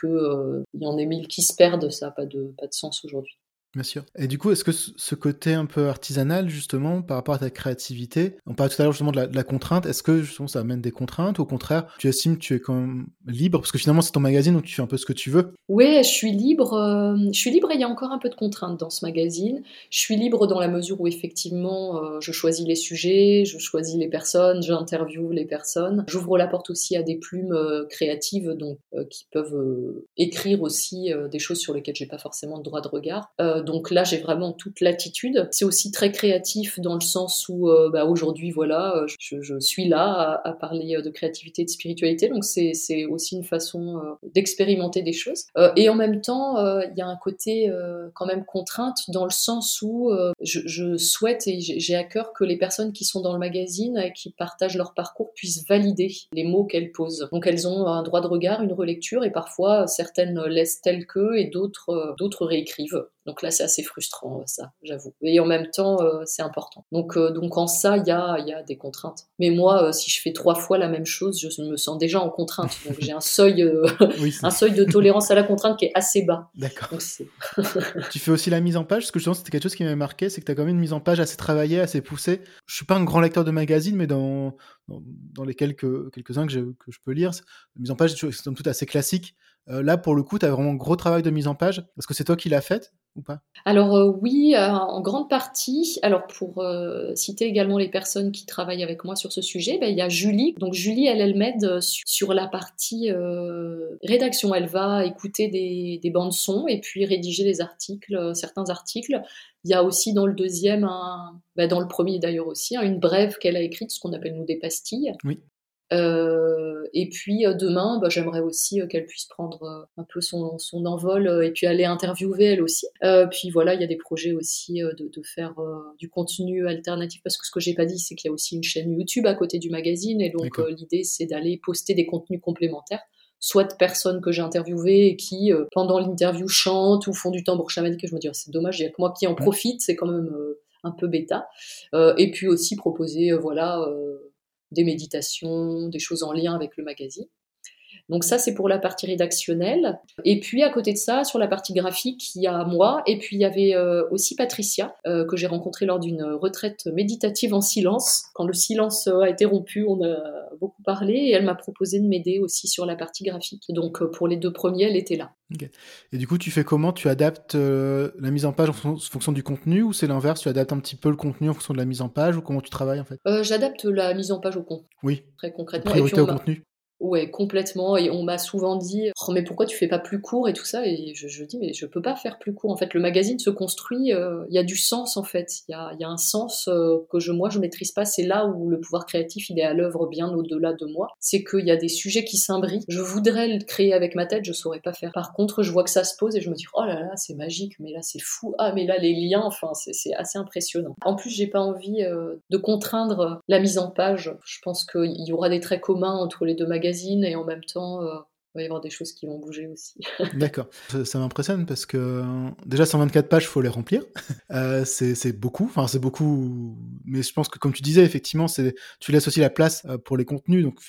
qu'il y en ait 1000 qui se perdent, ça n'a pas de, pas de sens aujourd'hui. Bien sûr. Et du coup, est-ce que ce côté un peu artisanal, justement, par rapport à ta créativité, on parlait tout à l'heure justement de la, contrainte, est-ce que justement ça amène des contraintes ou au contraire, tu estimes que tu es quand même libre? Parce que finalement, c'est ton magazine donc tu fais un peu ce que tu veux. Oui, je suis libre. Euh, je suis libre et il y a encore un peu de contraintes dans ce magazine. Je suis libre dans la mesure où effectivement, euh, je choisis les sujets, je choisis les personnes, j'interviewe les personnes. J'ouvre la porte aussi à des plumes euh, créatives donc, qui peuvent écrire aussi des choses sur lesquelles j'ai pas forcément de droit de regard donc là, j'ai vraiment toute l'attitude. C'est aussi très créatif dans le sens où euh, bah, aujourd'hui, voilà, euh, je, suis là à, parler euh, de créativité et de spiritualité, donc c'est aussi une façon d'expérimenter des choses. et en même temps, il y a un côté quand même contrainte dans le sens où je, souhaite et j'ai à cœur que les personnes qui sont dans le magazine et qui partagent leur parcours puissent valider les mots qu'elles posent. Donc elles ont un droit de regard, une relecture, et parfois certaines laissent telles que et d'autres d'autres réécrivent. Donc là, c'est assez frustrant, euh, ça, j'avoue. Et en même temps, euh, c'est important. Donc, euh, donc en ça, il y a, y a des contraintes. Mais moi, si je fais trois fois la même chose, je me sens déjà en contrainte. Donc j'ai un seuil, un seuil de tolérance à la contrainte qui est assez bas. D'accord. tu fais aussi la mise en page. Ce que je pense, c'était quelque chose qui m'avait marqué, c'est que tu as quand même une mise en page assez travaillée, assez poussée. Je suis pas un grand lecteur de magazines, mais dans, dans, les quelques, quelques-uns que, que, je peux lire, la mise en page est tout assez classique. là, pour le coup, tu as vraiment un gros travail de mise en page. Est-ce que c'est toi qui l'as faite alors euh, oui, euh, en grande partie. Alors pour euh, citer également les personnes qui travaillent avec moi sur ce sujet, ben, il y a Julie. Donc Julie, elle, elle m'aide sur, la partie rédaction. Elle va écouter des, bandes son et puis rédiger les articles, certains articles. Il y a aussi dans le deuxième, ben, dans le premier d'ailleurs aussi, hein, une brève qu'elle a écrite, ce qu'on appelle nous des pastilles. Oui. Euh, et puis euh, demain, bah, j'aimerais aussi euh, qu'elle puisse prendre un peu son, son, envol et puis aller interviewer elle aussi. puis voilà, il y a des projets aussi de, de, faire du contenu alternatif parce que ce que j'ai pas dit, c'est qu'il y a aussi une chaîne YouTube à côté du magazine et donc l'idée c'est d'aller poster des contenus complémentaires soit de personnes que j'ai interviewées et qui, pendant l'interview, chantent ou font du tambour chamanique. Et je me dis, oh, c'est dommage, il y a que moi qui en profite, c'est quand même un peu bêta. et puis aussi proposer, voilà, des méditations, des choses en lien avec le magazine. Donc ça, c'est pour la partie rédactionnelle. Et puis à côté de ça, sur la partie graphique, il y a moi, et puis il y avait euh, aussi Patricia, euh, que j'ai rencontrée lors d'une retraite méditative en silence. Quand le silence a été rompu, on a beaucoup parlé, et elle m'a proposé de m'aider aussi sur la partie graphique. Donc euh, pour les deux premiers, elle était là. Et du coup, tu fais comment? Tu adaptes la mise en page en fonction du contenu, ou c'est l'inverse? Tu adaptes un petit peu le contenu en fonction de la mise en page, ou comment tu travailles en fait? J'adapte la mise en page au contenu. Oui. Très concrètement. Priorité au contenu. Ouais, complètement. Et on m'a souvent dit, oh, mais pourquoi tu fais pas plus court? et tout ça Et je, dis, mais je peux pas faire plus court. En fait, le magazine se construit. Euh, il y a du sens en fait. Il y a, y a, un sens euh, que je, moi, je maîtrise pas. C'est là où le pouvoir créatif, il est à l'œuvre bien au-delà de moi. C'est qu'il y a des sujets qui s'imbriquent. Je voudrais le créer avec ma tête, je saurais pas faire. Par contre, je vois que ça se pose et je me dis, oh là là, c'est magique. Mais là, c'est fou. Ah, mais là, les liens, enfin, c'est assez impressionnant. En plus, j'ai pas envie euh, de contraindre la mise en page. Je pense qu'il y aura des traits communs entre les deux magazines et en même temps euh, il va y avoir des choses qui vont bouger aussi. D'accord. Ça, m'impressionne parce que déjà 124 pages, faut les remplir. Euh, c'est beaucoup. Enfin, c'est beaucoup. Mais je pense que comme tu disais, effectivement, c'est tu laisses aussi la place euh, pour les contenus, donc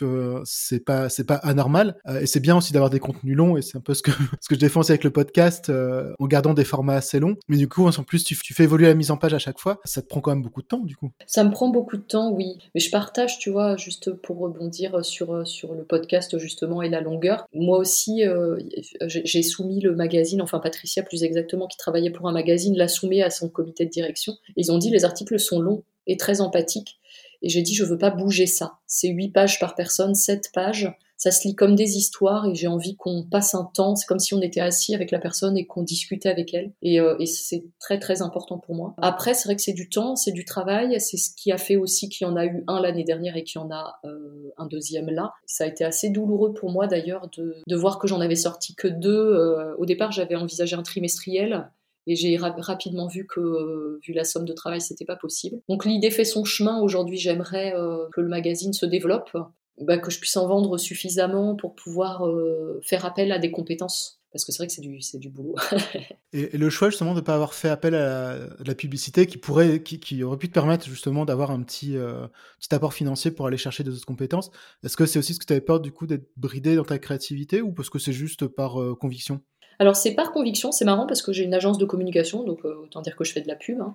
c'est pas c'est pas anormal. et c'est bien aussi d'avoir des contenus longs. Et c'est un peu ce que ce que je défends avec le podcast, en gardant des formats assez longs. Mais du coup, en plus, tu, tu, fais évoluer la mise en page à chaque fois. Ça te prend quand même beaucoup de temps, du coup. Ça me prend beaucoup de temps, oui. Mais je partage, tu vois, juste pour rebondir sur sur le podcast justement et la longueur moi aussi, euh, j'ai soumis le magazine, enfin Patricia plus exactement, qui travaillait pour un magazine, l'a soumis à son comité de direction. Ils ont dit les articles sont longs et très empathiques. Et j'ai dit je veux pas bouger ça. C'est 8 pages par personne, 7 pages. Ça se lit comme des histoires et j'ai envie qu'on passe un temps. C'est comme si on était assis avec la personne et qu'on discutait avec elle. Et, euh, et c'est très très important pour moi. Après, c'est vrai que c'est du temps, c'est du travail. C'est ce qui a fait aussi qu'il y en a eu un l'année dernière et qu'il y en a euh, un deuxième là. Ça a été assez douloureux pour moi d'ailleurs de, voir que j'en avais sorti que deux. Euh, au départ, j'avais envisagé un trimestriel. Et j'ai rapidement vu que, vu la somme de travail, c'était pas possible. Donc l'idée fait son chemin. Aujourd'hui, j'aimerais que le magazine se développe, bah, que je puisse en vendre suffisamment pour pouvoir euh, faire appel à des compétences. Parce que c'est vrai que c'est du, c'est du boulot. et, le choix justement de ne pas avoir fait appel à la, publicité qui, pourrait, qui, qui, aurait pu te permettre justement d'avoir un petit, euh, petit apport financier pour aller chercher des autres compétences, est-ce que c'est aussi ce que tu avais peur du coup d'être bridé dans ta créativité ou parce que c'est juste par conviction? Alors c'est par conviction, c'est marrant parce que j'ai une agence de communication, donc euh, autant dire que je fais de la pub. Hein.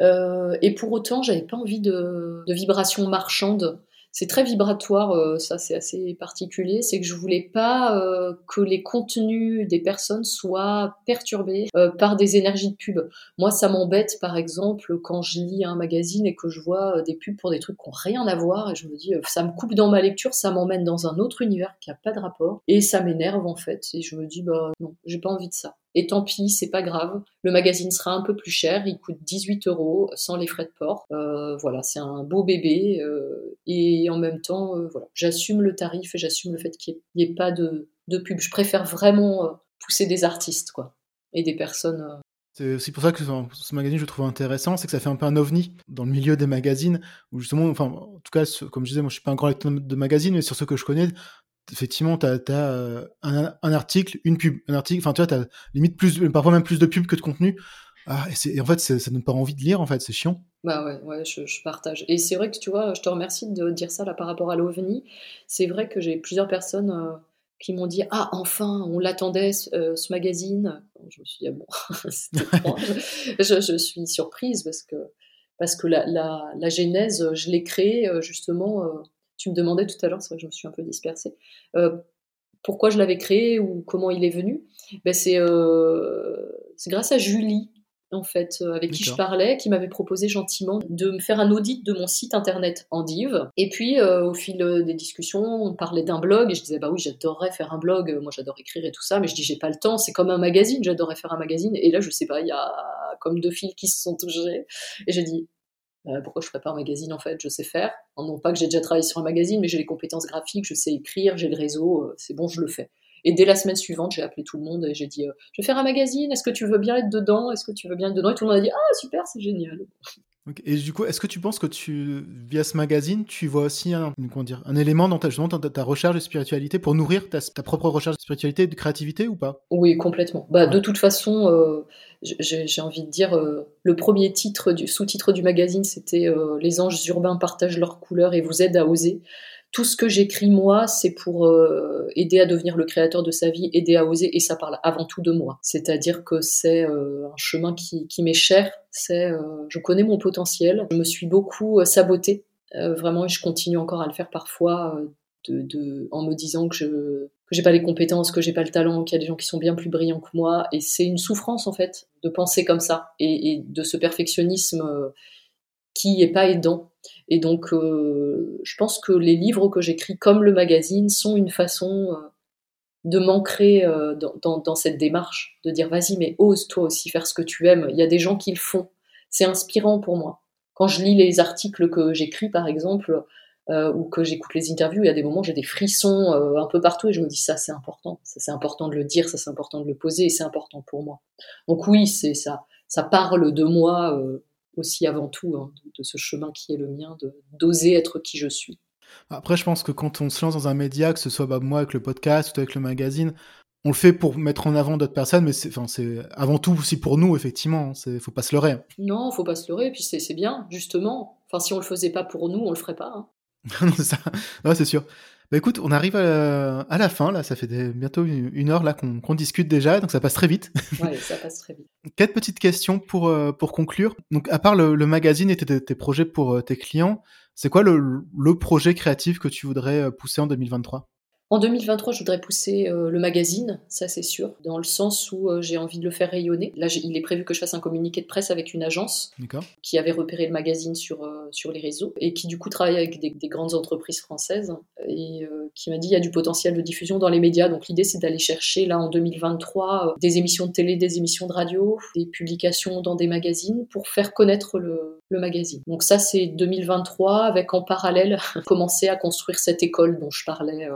Euh, et pour autant, j'avais pas envie de, de vibrations marchandes c'est très vibratoire, euh, ça c'est assez particulier, c'est que je voulais pas euh, que les contenus des personnes soient perturbés euh, par des énergies de pub. Moi ça m'embête par exemple quand je lis un magazine et que je vois des pubs pour des trucs qui n'ont rien à voir et je me dis ça me coupe dans ma lecture, ça m'emmène dans un autre univers qui a pas de rapport et ça m'énerve en fait et je me dis bah non, j'ai pas envie de ça. Et tant pis, c'est pas grave. Le magazine sera un peu plus cher, il coûte 18 euros sans les frais de port. Euh, voilà, c'est un beau bébé. Euh, et en même temps, euh, voilà, j'assume le tarif et j'assume le fait qu'il n'y ait, pas de, pub. Je préfère vraiment pousser des artistes, quoi, et des personnes. C'est aussi pour ça que ce magazine, je trouve intéressant, c'est que ça fait un peu un ovni dans le milieu des magazines, où justement, enfin, en tout cas, comme je disais, moi je suis pas un grand lecteur de magazines, mais sur ce que je connais, effectivement, tu as, euh, un, article, une pub, un article, enfin, tu vois, tu as limite plus, parfois même plus de pubs que de contenu. Ah, et, en fait, ça donne pas envie de lire, en fait, c'est chiant. Bah ouais, ouais je, partage. Et c'est vrai que tu vois, je te remercie de dire ça là par rapport à l'OVNI. C'est vrai que j'ai plusieurs personnes euh, qui m'ont dit Ah, enfin, on l'attendait, ce, euh, magazine. Je me suis dit, ah bon, je, je, suis surprise parce que, parce que la, la, la genèse, je l'ai créée justement tu me demandais tout à l'heure, c'est vrai que je me suis un peu dispersée, euh, pourquoi je l'avais créé ou comment il est venu. Ben euh, c'est grâce à Julie, en fait, euh, avec qui je parlais, qui m'avait proposé gentiment de me faire un audit de mon site internet Endive. Et puis, au fil des discussions, on parlait d'un blog, et je disais, bah oui, j'adorerais faire un blog, moi j'adore écrire et tout ça, mais je dis, j'ai pas le temps, c'est comme un magazine, j'adorerais faire un magazine. Et là, je sais pas, il y a comme deux fils qui se sont touchés. Et j'ai dit, euh, pourquoi je ferais pas un magazine en fait? Je sais faire. Non pas que j'ai déjà travaillé sur un magazine, mais j'ai les compétences graphiques, je sais écrire, j'ai le réseau, euh, c'est bon, je le fais. Et dès la semaine suivante, j'ai appelé tout le monde et j'ai dit euh, Je vais faire un magazine, est-ce que tu veux bien être dedans? Est-ce que tu veux bien être dedans? Et tout le monde a dit Ah, super, c'est génial. Et du coup, est-ce que tu penses que tu, via ce magazine, tu vois aussi un, comment dire, un élément dans ta, ta, recherche de spiritualité pour nourrir ta, propre recherche de spiritualité et de créativité ou pas? Oui, complètement. Bah, De toute façon, euh, j'ai envie de dire, euh, le premier titre, du sous-titre du magazine, c'était euh, Les anges urbains partagent leurs couleurs et vous aident à oser tout ce que j'écris moi, c'est pour euh, aider à devenir le créateur de sa vie, aider à oser, et ça parle avant tout de moi. C'est-à-dire que c'est euh, un chemin qui, qui m'est cher. C'est, euh, je connais mon potentiel. Je me suis beaucoup sabotée, vraiment, et je continue encore à le faire parfois, de, de, en me disant que je que j'ai pas les compétences, que j'ai pas le talent, qu'il y a des gens qui sont bien plus brillants que moi, et c'est une souffrance en fait de penser comme ça et, et de ce perfectionnisme qui est pas aidant et donc, euh, je pense que les livres que j'écris, comme le magazine, sont une façon euh, de m'ancrer euh, dans, cette démarche, de dire vas-y, mais ose toi aussi faire ce que tu aimes. Il y a des gens qui le font. C'est inspirant pour moi. Quand je lis les articles que j'écris, par exemple, ou que j'écoute les interviews, il y a des moments j'ai des frissons un peu partout et je me dis ça c'est important, ça c'est important de le dire, ça c'est important de le poser et c'est important pour moi. Donc oui, c'est ça, ça parle de moi aussi avant tout hein, de, ce chemin qui est le mien, d'oser être qui je suis. Après, je pense que quand on se lance dans un média, que ce soit bah, moi avec le podcast ou avec le magazine, on le fait pour mettre en avant d'autres personnes, mais c'est avant tout aussi pour nous, effectivement. Il hein. faut pas se leurrer. Hein. Non, faut pas se leurrer. Et puis c'est bien, justement. Enfin, si on le faisait pas pour nous, on le ferait pas. c'est ça. c'est sûr. Bah écoute, on arrive à, la fin, là, ça fait bientôt une, heure là qu'on discute déjà, donc ça passe très vite. Ouais, ça passe très vite. Quatre petites questions pour, euh, pour conclure. Donc, à part le, magazine et tes, projets pour euh, tes clients, c'est quoi le, le, projet créatif que tu voudrais euh, pousser en 2023 en 2023, je voudrais pousser euh, le magazine, ça c'est sûr, dans le sens où euh, j'ai envie de le faire rayonner. Là, il est prévu que je fasse un communiqué de presse avec une agence qui avait repéré le magazine sur, euh, sur les réseaux et qui du coup travaille avec des, grandes entreprises françaises et qui m'a dit il y a du potentiel de diffusion dans les médias. Donc l'idée c'est d'aller chercher là en 2023 des émissions de télé, des émissions de radio, des publications dans des magazines pour faire connaître le, le magazine. Donc ça c'est 2023 avec en parallèle commencer à construire cette école dont je parlais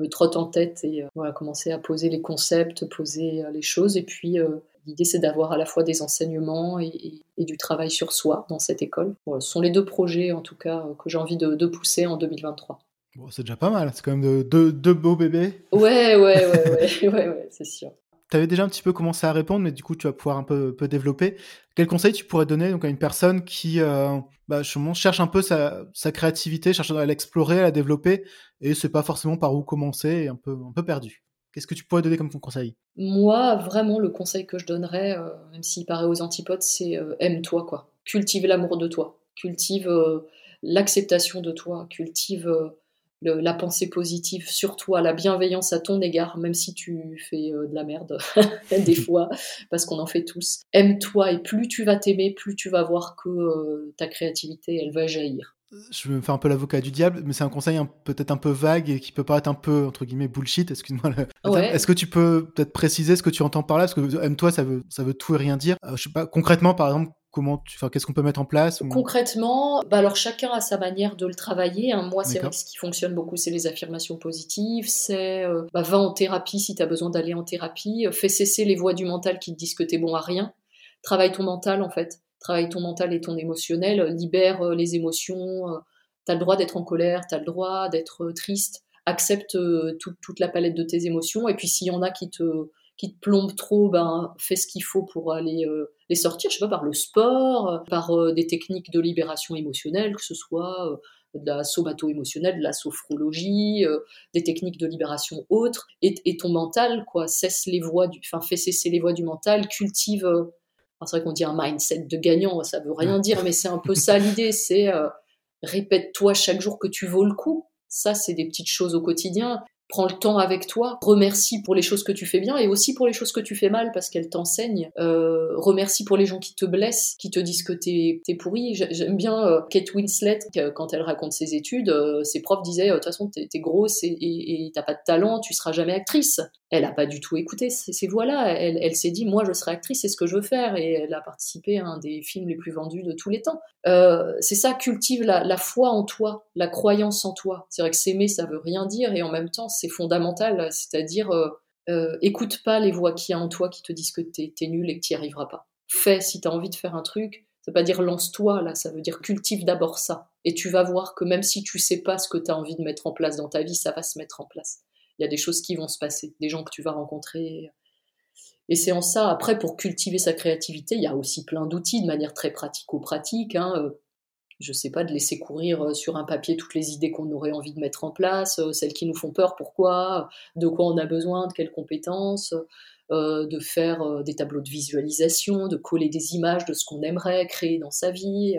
me trotte en tête et euh, voilà, commencer à poser les concepts, poser euh, les choses. Et puis, euh, l'idée, c'est d'avoir à la fois des enseignements et, du travail sur soi dans cette école. ce sont les deux projets, en tout cas, que j'ai envie de, pousser en 2023. Bon, c'est déjà pas mal, c'est quand même deux de, beaux bébés. Ouais, ouais, ouais, ouais, ouais, c'est sûr. Tu avais déjà un petit peu commencé à répondre, mais du coup, tu vas pouvoir un peu, développer. Quel conseil tu pourrais donner donc, à une personne qui euh, bah, cherche un peu sa, créativité, cherche à l'explorer, à la développer, et ne sait pas forcément par où commencer, et un peu, un peu perdu? Qu'est-ce que tu pourrais donner comme conseil? Moi, vraiment, le conseil que je donnerais, euh, même s'il paraît aux antipodes, c'est euh, aime-toi, quoi. Cultive l'amour de toi, cultive l'acceptation de toi, cultive la pensée positive sur toi, la bienveillance à ton égard, même si tu fais euh, de la merde des fois, parce qu'on en fait tous. Aime-toi et plus tu vas t'aimer, plus tu vas voir que euh, ta créativité, elle va jaillir. Je vais me faire un peu l'avocat du diable, mais c'est un conseil peut-être un peu vague et qui peut paraître un peu, entre guillemets, bullshit, excuse-moi. Est-ce que tu peux peut-être préciser ce que tu entends par là? Parce que aime-toi, ça veut, ça veut tout et rien dire. Euh, je sais pas, concrètement, par exemple, Comment qu'est-ce qu'on peut mettre en place Concrètement, bah alors chacun a sa manière de le travailler. Hein. Moi, c'est vrai que ce qui fonctionne beaucoup, c'est les affirmations positives. C'est euh, bah, va en thérapie si tu as besoin d'aller en thérapie. Fais cesser les voix du mental qui te disent que tu es bon à rien. Travaille ton mental, en fait. Travaille ton mental et ton émotionnel. Libère euh, les émotions. Euh. tu as le droit d'être en colère, tu as le droit d'être triste. Accepte toute la palette de tes émotions. Et puis, s'il y en a qui te qui te plombe trop, ben, fais ce qu'il faut pour aller euh, les sortir, je sais pas, par le sport, euh, par euh, des techniques de libération émotionnelle, que ce soit de la somato-émotionnelle, de la sophrologie, des techniques de libération autres, et, ton mental, quoi, cesse les voix du, enfin, fais cesser les voix du mental, cultive, c'est vrai qu'on dit un mindset de gagnant, ça veut rien dire, mais c'est un peu ça l'idée, c'est répète-toi chaque jour que tu vaux le coup. Ça, c'est des petites choses au quotidien prends le temps avec toi, remercie pour les choses que tu fais bien et aussi pour les choses que tu fais mal parce qu'elles t'enseignent. Euh, remercie pour les gens qui te blessent, qui te disent que t'es es pourri. J'aime bien euh, Kate Winslet quand elle raconte ses études. Euh, ses profs disaient de toute façon t'es es grosse et t'as pas de talent, tu seras jamais actrice. Elle a pas du tout écouté ces voix-là. Elle, elle s'est dit moi je serai actrice, c'est ce que je veux faire et elle a participé à un des films les plus vendus de tous les temps. c'est ça cultive la, la foi en toi, la croyance en toi. C'est vrai que s'aimer ça veut rien dire et en même temps c'est fondamental, c'est-à-dire euh, euh, écoute pas les voix qu'il y a en toi qui te disent que t'es es nul et que t'y arriveras pas. Fais si t'as envie de faire un truc, ça veut pas dire lance-toi là, ça veut dire cultive d'abord ça. Et tu vas voir que même si tu sais pas ce que tu as envie de mettre en place dans ta vie, ça va se mettre en place. Il y a des choses qui vont se passer, des gens que tu vas rencontrer. Et c'est en ça, après, pour cultiver sa créativité, il y a aussi plein d'outils de manière très pratico-pratique. Hein, euh, je sais pas, de laisser courir euh, sur un papier toutes les idées qu'on aurait envie de mettre en place, euh, celles qui nous font peur, pourquoi, de quoi on a besoin, de quelles compétences, euh, de faire des tableaux de visualisation, de coller des images de ce qu'on aimerait créer dans sa vie.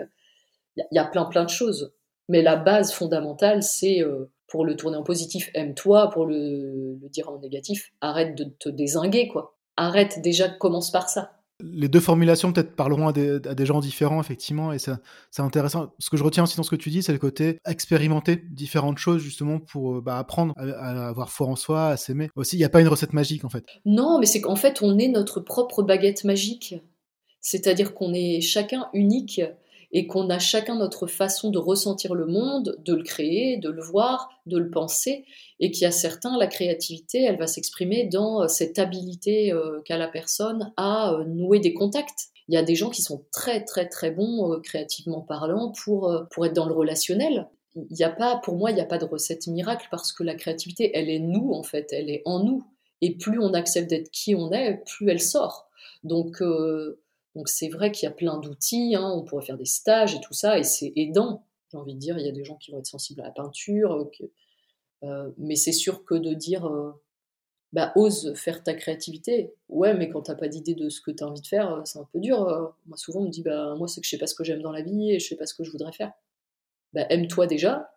Il y, a plein plein de choses. Mais la base fondamentale, c'est pour le tourner en positif, aime-toi, pour le, le, dire en négatif, arrête de te désinguer, quoi. Arrête déjà, commence par ça les deux formulations peut-être parleront à des, gens différents, effectivement, et c'est intéressant. Ce que je retiens aussi dans ce que tu dis, c'est le côté expérimenter différentes choses, justement, pour euh, bah, apprendre à, avoir foi en soi, à s'aimer. Aussi, il n'y a pas une recette magique, en fait. Non, mais c'est qu'en fait, on est notre propre baguette magique. C'est-à-dire qu'on est chacun unique et qu'on a chacun notre façon de ressentir le monde, de le créer, de le voir, de le penser, et qu'il y a certains, la créativité, elle va s'exprimer dans euh, cette habilité euh, qu'a la personne à euh, nouer des contacts. Il y a des gens qui sont très très très bons créativement parlant pour, pour être dans le relationnel. Il y a pas, pour moi, il n'y a pas de recette miracle parce que la créativité, elle est nous en fait, elle est en nous. Et plus on accepte d'être qui on est, plus elle sort. Donc donc c'est vrai qu'il y a plein d'outils, hein, on pourrait faire des stages et tout ça, et c'est aidant. J'ai envie de dire, il y a des gens qui vont être sensibles à la peinture, euh, euh, mais c'est sûr que de dire, euh, bah ose faire ta créativité. Ouais, mais quand t'as pas d'idée de ce que tu as envie de faire, c'est un peu dur. Moi souvent on me dit, bah moi c'est que je sais pas ce que j'aime dans la vie et je sais pas ce que je voudrais faire. Bah aime-toi déjà,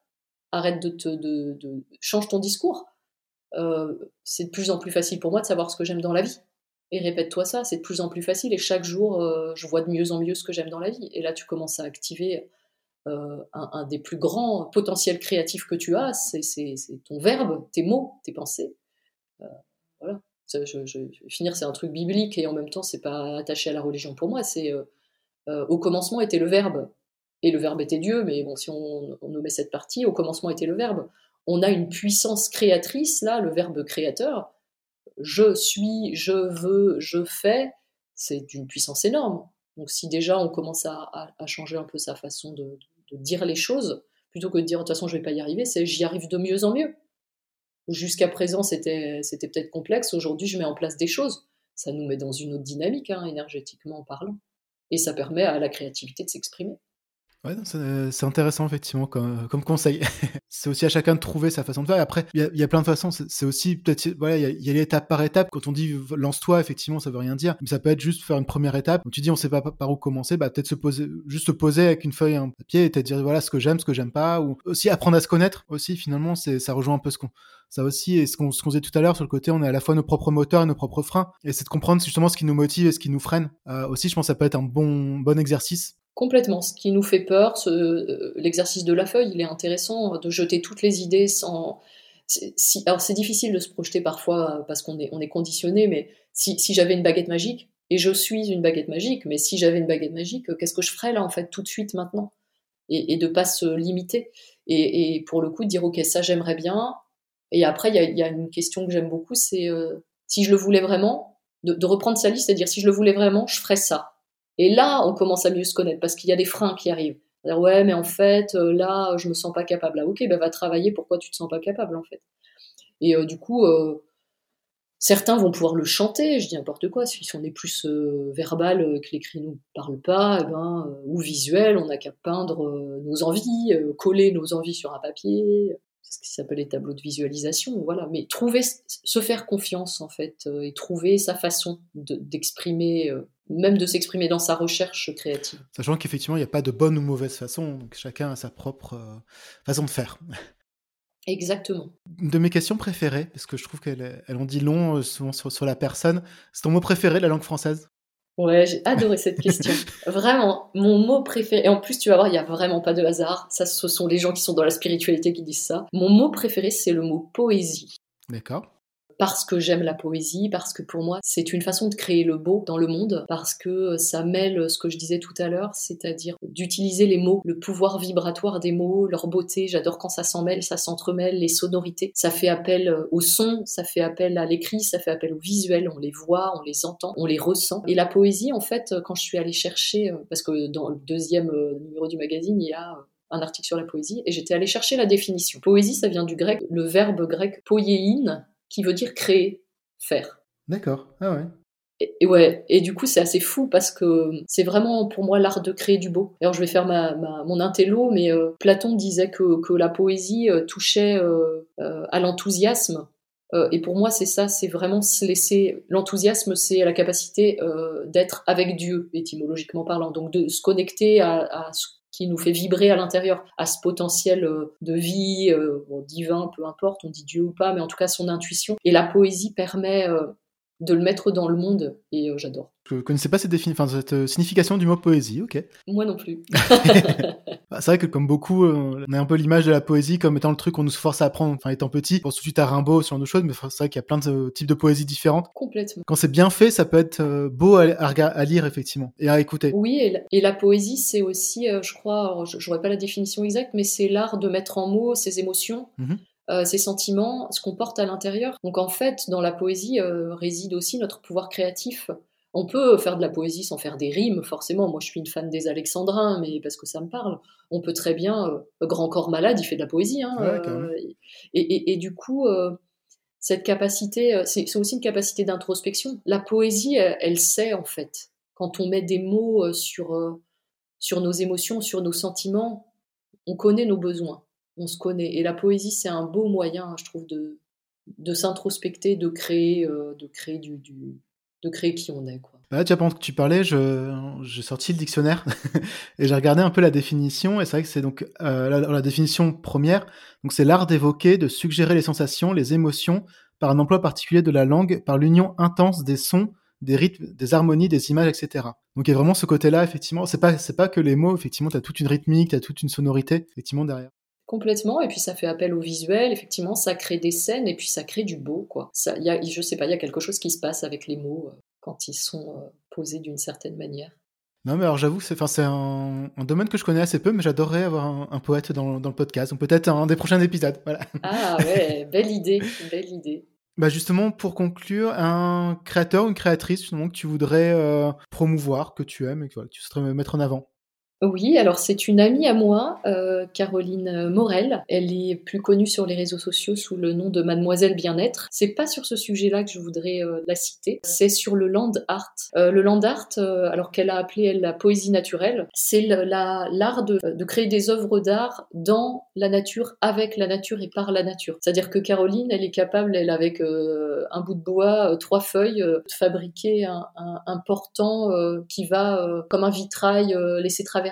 arrête de te, de, de... change ton discours. c'est de plus en plus facile pour moi de savoir ce que j'aime dans la vie et répète-toi ça, c'est de plus en plus facile et chaque jour, euh, je vois de mieux en mieux ce que j'aime dans la vie. Et là, tu commences à activer un, des plus grands potentiels créatifs que tu as, c'est ton verbe, tes mots, tes pensées. voilà. Je, finir, c'est un truc biblique et en même temps, c'est pas attaché à la religion pour moi. C'est au commencement était le verbe et le verbe était Dieu, mais bon, si on, on nommait cette partie, au commencement était le verbe. On a une puissance créatrice là, le verbe créateur. Je suis, je veux, je fais, c'est d'une puissance énorme. Donc si déjà on commence à, changer un peu sa façon de, dire les choses, plutôt que de dire de toute façon je vais pas y arriver, c'est j'y arrive de mieux en mieux. Jusqu'à présent c'était peut-être complexe, aujourd'hui je mets en place des choses. Ça nous met dans une autre dynamique, hein, énergétiquement parlant. Et ça permet à la créativité de s'exprimer. Ouais, c'est intéressant effectivement comme, comme conseil. c'est aussi à chacun de trouver sa façon de faire. Et après, il y, a plein de façons. C'est aussi peut-être, voilà, il y, a, l'étape par étape. Quand on dit lance-toi, effectivement, ça veut rien dire. Mais ça peut être juste faire une première étape. Quand tu dis on sait pas par où commencer, bah peut-être se poser, juste se poser avec une feuille, un papier et te dire voilà ce que j'aime, ce que j'aime pas, ou aussi apprendre à se connaître. Aussi, finalement, ça rejoint un peu ce qu'on ça aussi et ce qu'on disait tout à l'heure sur le côté on est à la fois nos propres moteurs et nos propres freins et c'est de comprendre justement ce qui nous motive et ce qui nous freine euh, aussi je pense que ça peut être un bon bon exercice Complètement. Ce qui nous fait peur, euh, l'exercice de la feuille, il est intéressant de jeter toutes les idées sans. Alors c'est difficile de se projeter parfois parce qu'on est, on est conditionné, mais si, j'avais une baguette magique, et je suis une baguette magique, mais si j'avais une baguette magique, qu'est-ce que je ferais là en fait tout de suite maintenant? Et, de pas se limiter et, pour le coup dire ok ça j'aimerais bien. Et après il y a, une question que j'aime beaucoup, c'est euh, si je le voulais vraiment, de, de reprendre sa liste, c'est-à-dire si je le voulais vraiment, je ferais ça et là, on commence à mieux se connaître parce qu'il y a des freins qui arrivent. Dire, ouais, mais en fait, euh, là, je me sens pas capable. Là, ok, ben va travailler. Pourquoi tu te sens pas capable en fait? Et euh, du coup, euh, certains vont pouvoir le chanter. Je dis n'importe quoi. Si on est plus verbal, que l'écrit nous parle pas, eh ben, ou visuel, on n'a qu'à peindre nos envies, coller nos envies sur un papier ce qui s'appelle les tableaux de visualisation, voilà. Mais trouver, se faire confiance en fait, et trouver sa façon d'exprimer même de s'exprimer dans sa recherche créative. Sachant qu'effectivement, il n'y a pas de bonne ou mauvaise façon, donc chacun a sa propre euh, façon de faire. Exactement. Une de mes questions préférées, parce que je trouve qu'elles elles ont dit long euh, souvent sur, la personne, c'est ton mot préféré, la langue française? Ouais, j'ai adoré cette question. vraiment, mon mot préféré. Et en plus, tu vas voir, il n'y a vraiment pas de hasard. Ça, ce sont les gens qui sont dans la spiritualité qui disent ça. Mon mot préféré, c'est le mot poésie. D'accord parce que j'aime la poésie, parce que pour moi c'est une façon de créer le beau dans le monde, parce que ça mêle ce que je disais tout à l'heure, c'est-à-dire d'utiliser les mots, le pouvoir vibratoire des mots, leur beauté, j'adore quand ça s'en mêle, ça s'entremêle, les sonorités, ça fait appel au son, ça fait appel à l'écrit, ça fait appel au visuel, on les voit, on les entend, on les ressent. Et la poésie, en fait, quand je suis allée chercher, parce que dans le deuxième euh, numéro du magazine, il y a un article sur la poésie, et j'étais allée chercher la définition. Poésie, ça vient du grec, le verbe grec poiein, qui veut dire créer, faire. D'accord. Ah ouais. Et, ouais, et du coup c'est assez fou parce que c'est vraiment pour moi l'art de créer du beau. Alors je vais faire ma, mon intello, mais euh, Platon disait que, que la poésie euh, touchait euh, à l'enthousiasme. et pour moi c'est ça, c'est vraiment se laisser... L'enthousiasme c'est la capacité d'être avec Dieu, étymologiquement parlant, donc de se connecter à, à ce qui nous fait vibrer à l'intérieur, à ce potentiel euh, de vie, euh, divin, peu importe, on dit Dieu ou pas, mais en tout cas son intuition. Et la poésie permet euh, de le mettre dans le monde, et j'adore. Je connaissais pas cette, cette signification du mot poésie, ok. Moi non plus. Bah, c'est vrai que comme beaucoup, on a un peu l'image de la poésie comme étant le truc qu'on nous force à apprendre, enfin étant petit, pour tout de suite à Rimbaud, genre de choses, mais c'est vrai qu'il y a plein de types de poésie différentes. Complètement. Quand c'est bien fait, ça peut être beau à, lire effectivement, et à écouter. Oui, et la, poésie, c'est aussi, je crois, j'aurais pas la définition exacte, mais c'est l'art de mettre en mots ses émotions. Mmh ses sentiments, ce qu'on porte à l'intérieur. Donc en fait, dans la poésie réside aussi notre pouvoir créatif. On peut faire de la poésie sans faire des rimes, forcément. Moi, je suis une fan des Alexandrins, mais parce que ça me parle. On peut très bien. Euh, Grand Corps Malade, il fait de la poésie. Hein, euh, et, du coup, euh, cette capacité, c'est aussi une capacité d'introspection. La poésie, elle, sait, en fait. Quand on met des mots sur, sur nos émotions, sur nos sentiments, on connaît nos besoins. On se connaît. Et la poésie, c'est un beau moyen, je trouve, de, de s'introspecter, de créer, de créer du de créer qui on est. Quoi. Bah, pendant que tu parlais, j'ai sorti le dictionnaire et j'ai regardé un peu la définition. Et c'est vrai que c'est donc euh, la, définition première. Donc c'est l'art d'évoquer, de suggérer les sensations, les émotions par un emploi particulier de la langue, par l'union intense des sons, des rythmes, des harmonies, des images, etc. Donc il y a vraiment ce côté-là, effectivement. C'est pas, c'est pas que les mots, effectivement, tu as toute une rythmique, tu as toute une sonorité, effectivement, derrière. Complètement, et puis ça fait appel au visuel, effectivement, ça crée des scènes et puis ça crée du beau, quoi. Ça, y a, je sais pas, il y a quelque chose qui se passe avec les mots euh, quand ils sont euh, posés d'une certaine manière. Non, mais alors j'avoue, c'est, un, un, domaine que je connais assez peu, mais j'adorerais avoir un, poète dans, dans, le podcast, donc peut-être un des prochains épisodes. Voilà. Ah ouais, belle idée, belle idée. Bah justement, pour conclure, un créateur, une créatrice justement, que tu voudrais euh, promouvoir, que tu aimes et que tu souhaiterais mettre en avant? Oui, alors c'est une amie à moi, euh, Caroline Morel. Elle est plus connue sur les réseaux sociaux sous le nom de Mademoiselle Bien-être. C'est pas sur ce sujet-là que je voudrais euh, la citer. C'est sur le land art. Euh, le land art, alors qu'elle a appelé elle la poésie naturelle, c'est l'art de, de, créer des œuvres d'art dans la nature, avec la nature et par la nature. C'est-à-dire que Caroline, elle est capable, elle avec un bout de bois, trois feuilles, de fabriquer un, un portant qui va comme un vitrail laisser traverser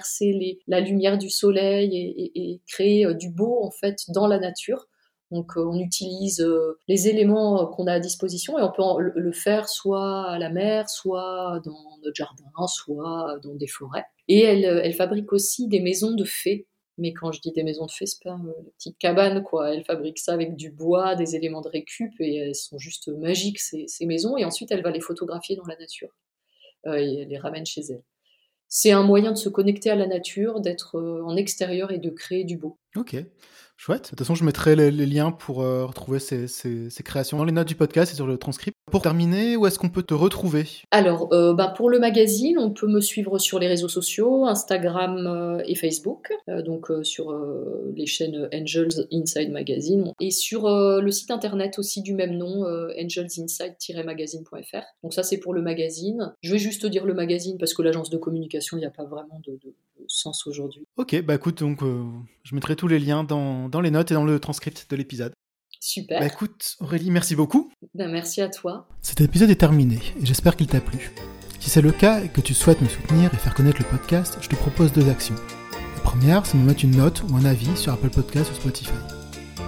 la lumière du soleil et, créer euh, du beau en fait dans la nature. Donc euh, on utilise euh, les éléments qu'on a à disposition et on peut le faire soit à la mer, soit dans notre jardin, soit dans des forêts. Et elle, fabrique aussi des maisons de fées. Mais quand je dis des maisons de fées, c'est pas une petite cabane, quoi. Elle fabrique ça avec du bois, des éléments de récup, et elles sont juste magiques, ces, maisons. Et ensuite, elle va les photographier dans la nature. et elle les ramène chez elle c'est un moyen de se connecter à la nature, d'être euh, en extérieur et de créer du beau. Ok, chouette. De toute façon, je mettrai les, liens pour euh, retrouver ces, créations dans les notes du podcast et sur le transcript. Pour terminer, où est-ce qu'on peut te retrouver? Alors, euh, bah, pour le magazine, on peut me suivre sur les réseaux sociaux, Instagram et Facebook, donc sur les chaînes Angels Inside Magazine, et sur le site internet aussi du même nom, angelsinside-magazine.fr. Donc ça, c'est pour le magazine. Je vais juste dire le magazine parce que l'agence de communication, il n'y a pas vraiment de, sens aujourd'hui. Ok, bah écoute, donc je mettrai tous les liens dans, dans les notes et dans le transcript de l'épisode. Super. Bah écoute, Aurélie, merci beaucoup. Ben, merci à toi. Cet épisode est terminé et j'espère qu'il t'a plu. Si c'est le cas et que tu souhaites me soutenir et faire connaître le podcast, je te propose deux actions. La première, c'est de me mettre une note ou un avis sur Apple Podcast ou Spotify.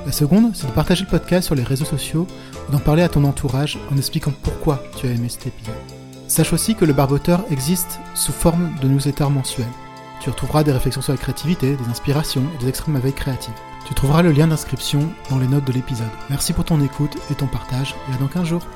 La seconde, c'est de partager le podcast sur les réseaux sociaux ou d'en parler à ton entourage en expliquant pourquoi tu as aimé cet épisode. Sache aussi que le barboteur existe sous forme de newsletter mensuel. Tu retrouveras des réflexions sur la créativité, des inspirations et des extrêmes veille créative. Tu trouveras le lien d'inscription dans les notes de l'épisode. Merci pour ton écoute et ton partage, et à dans 15 jours.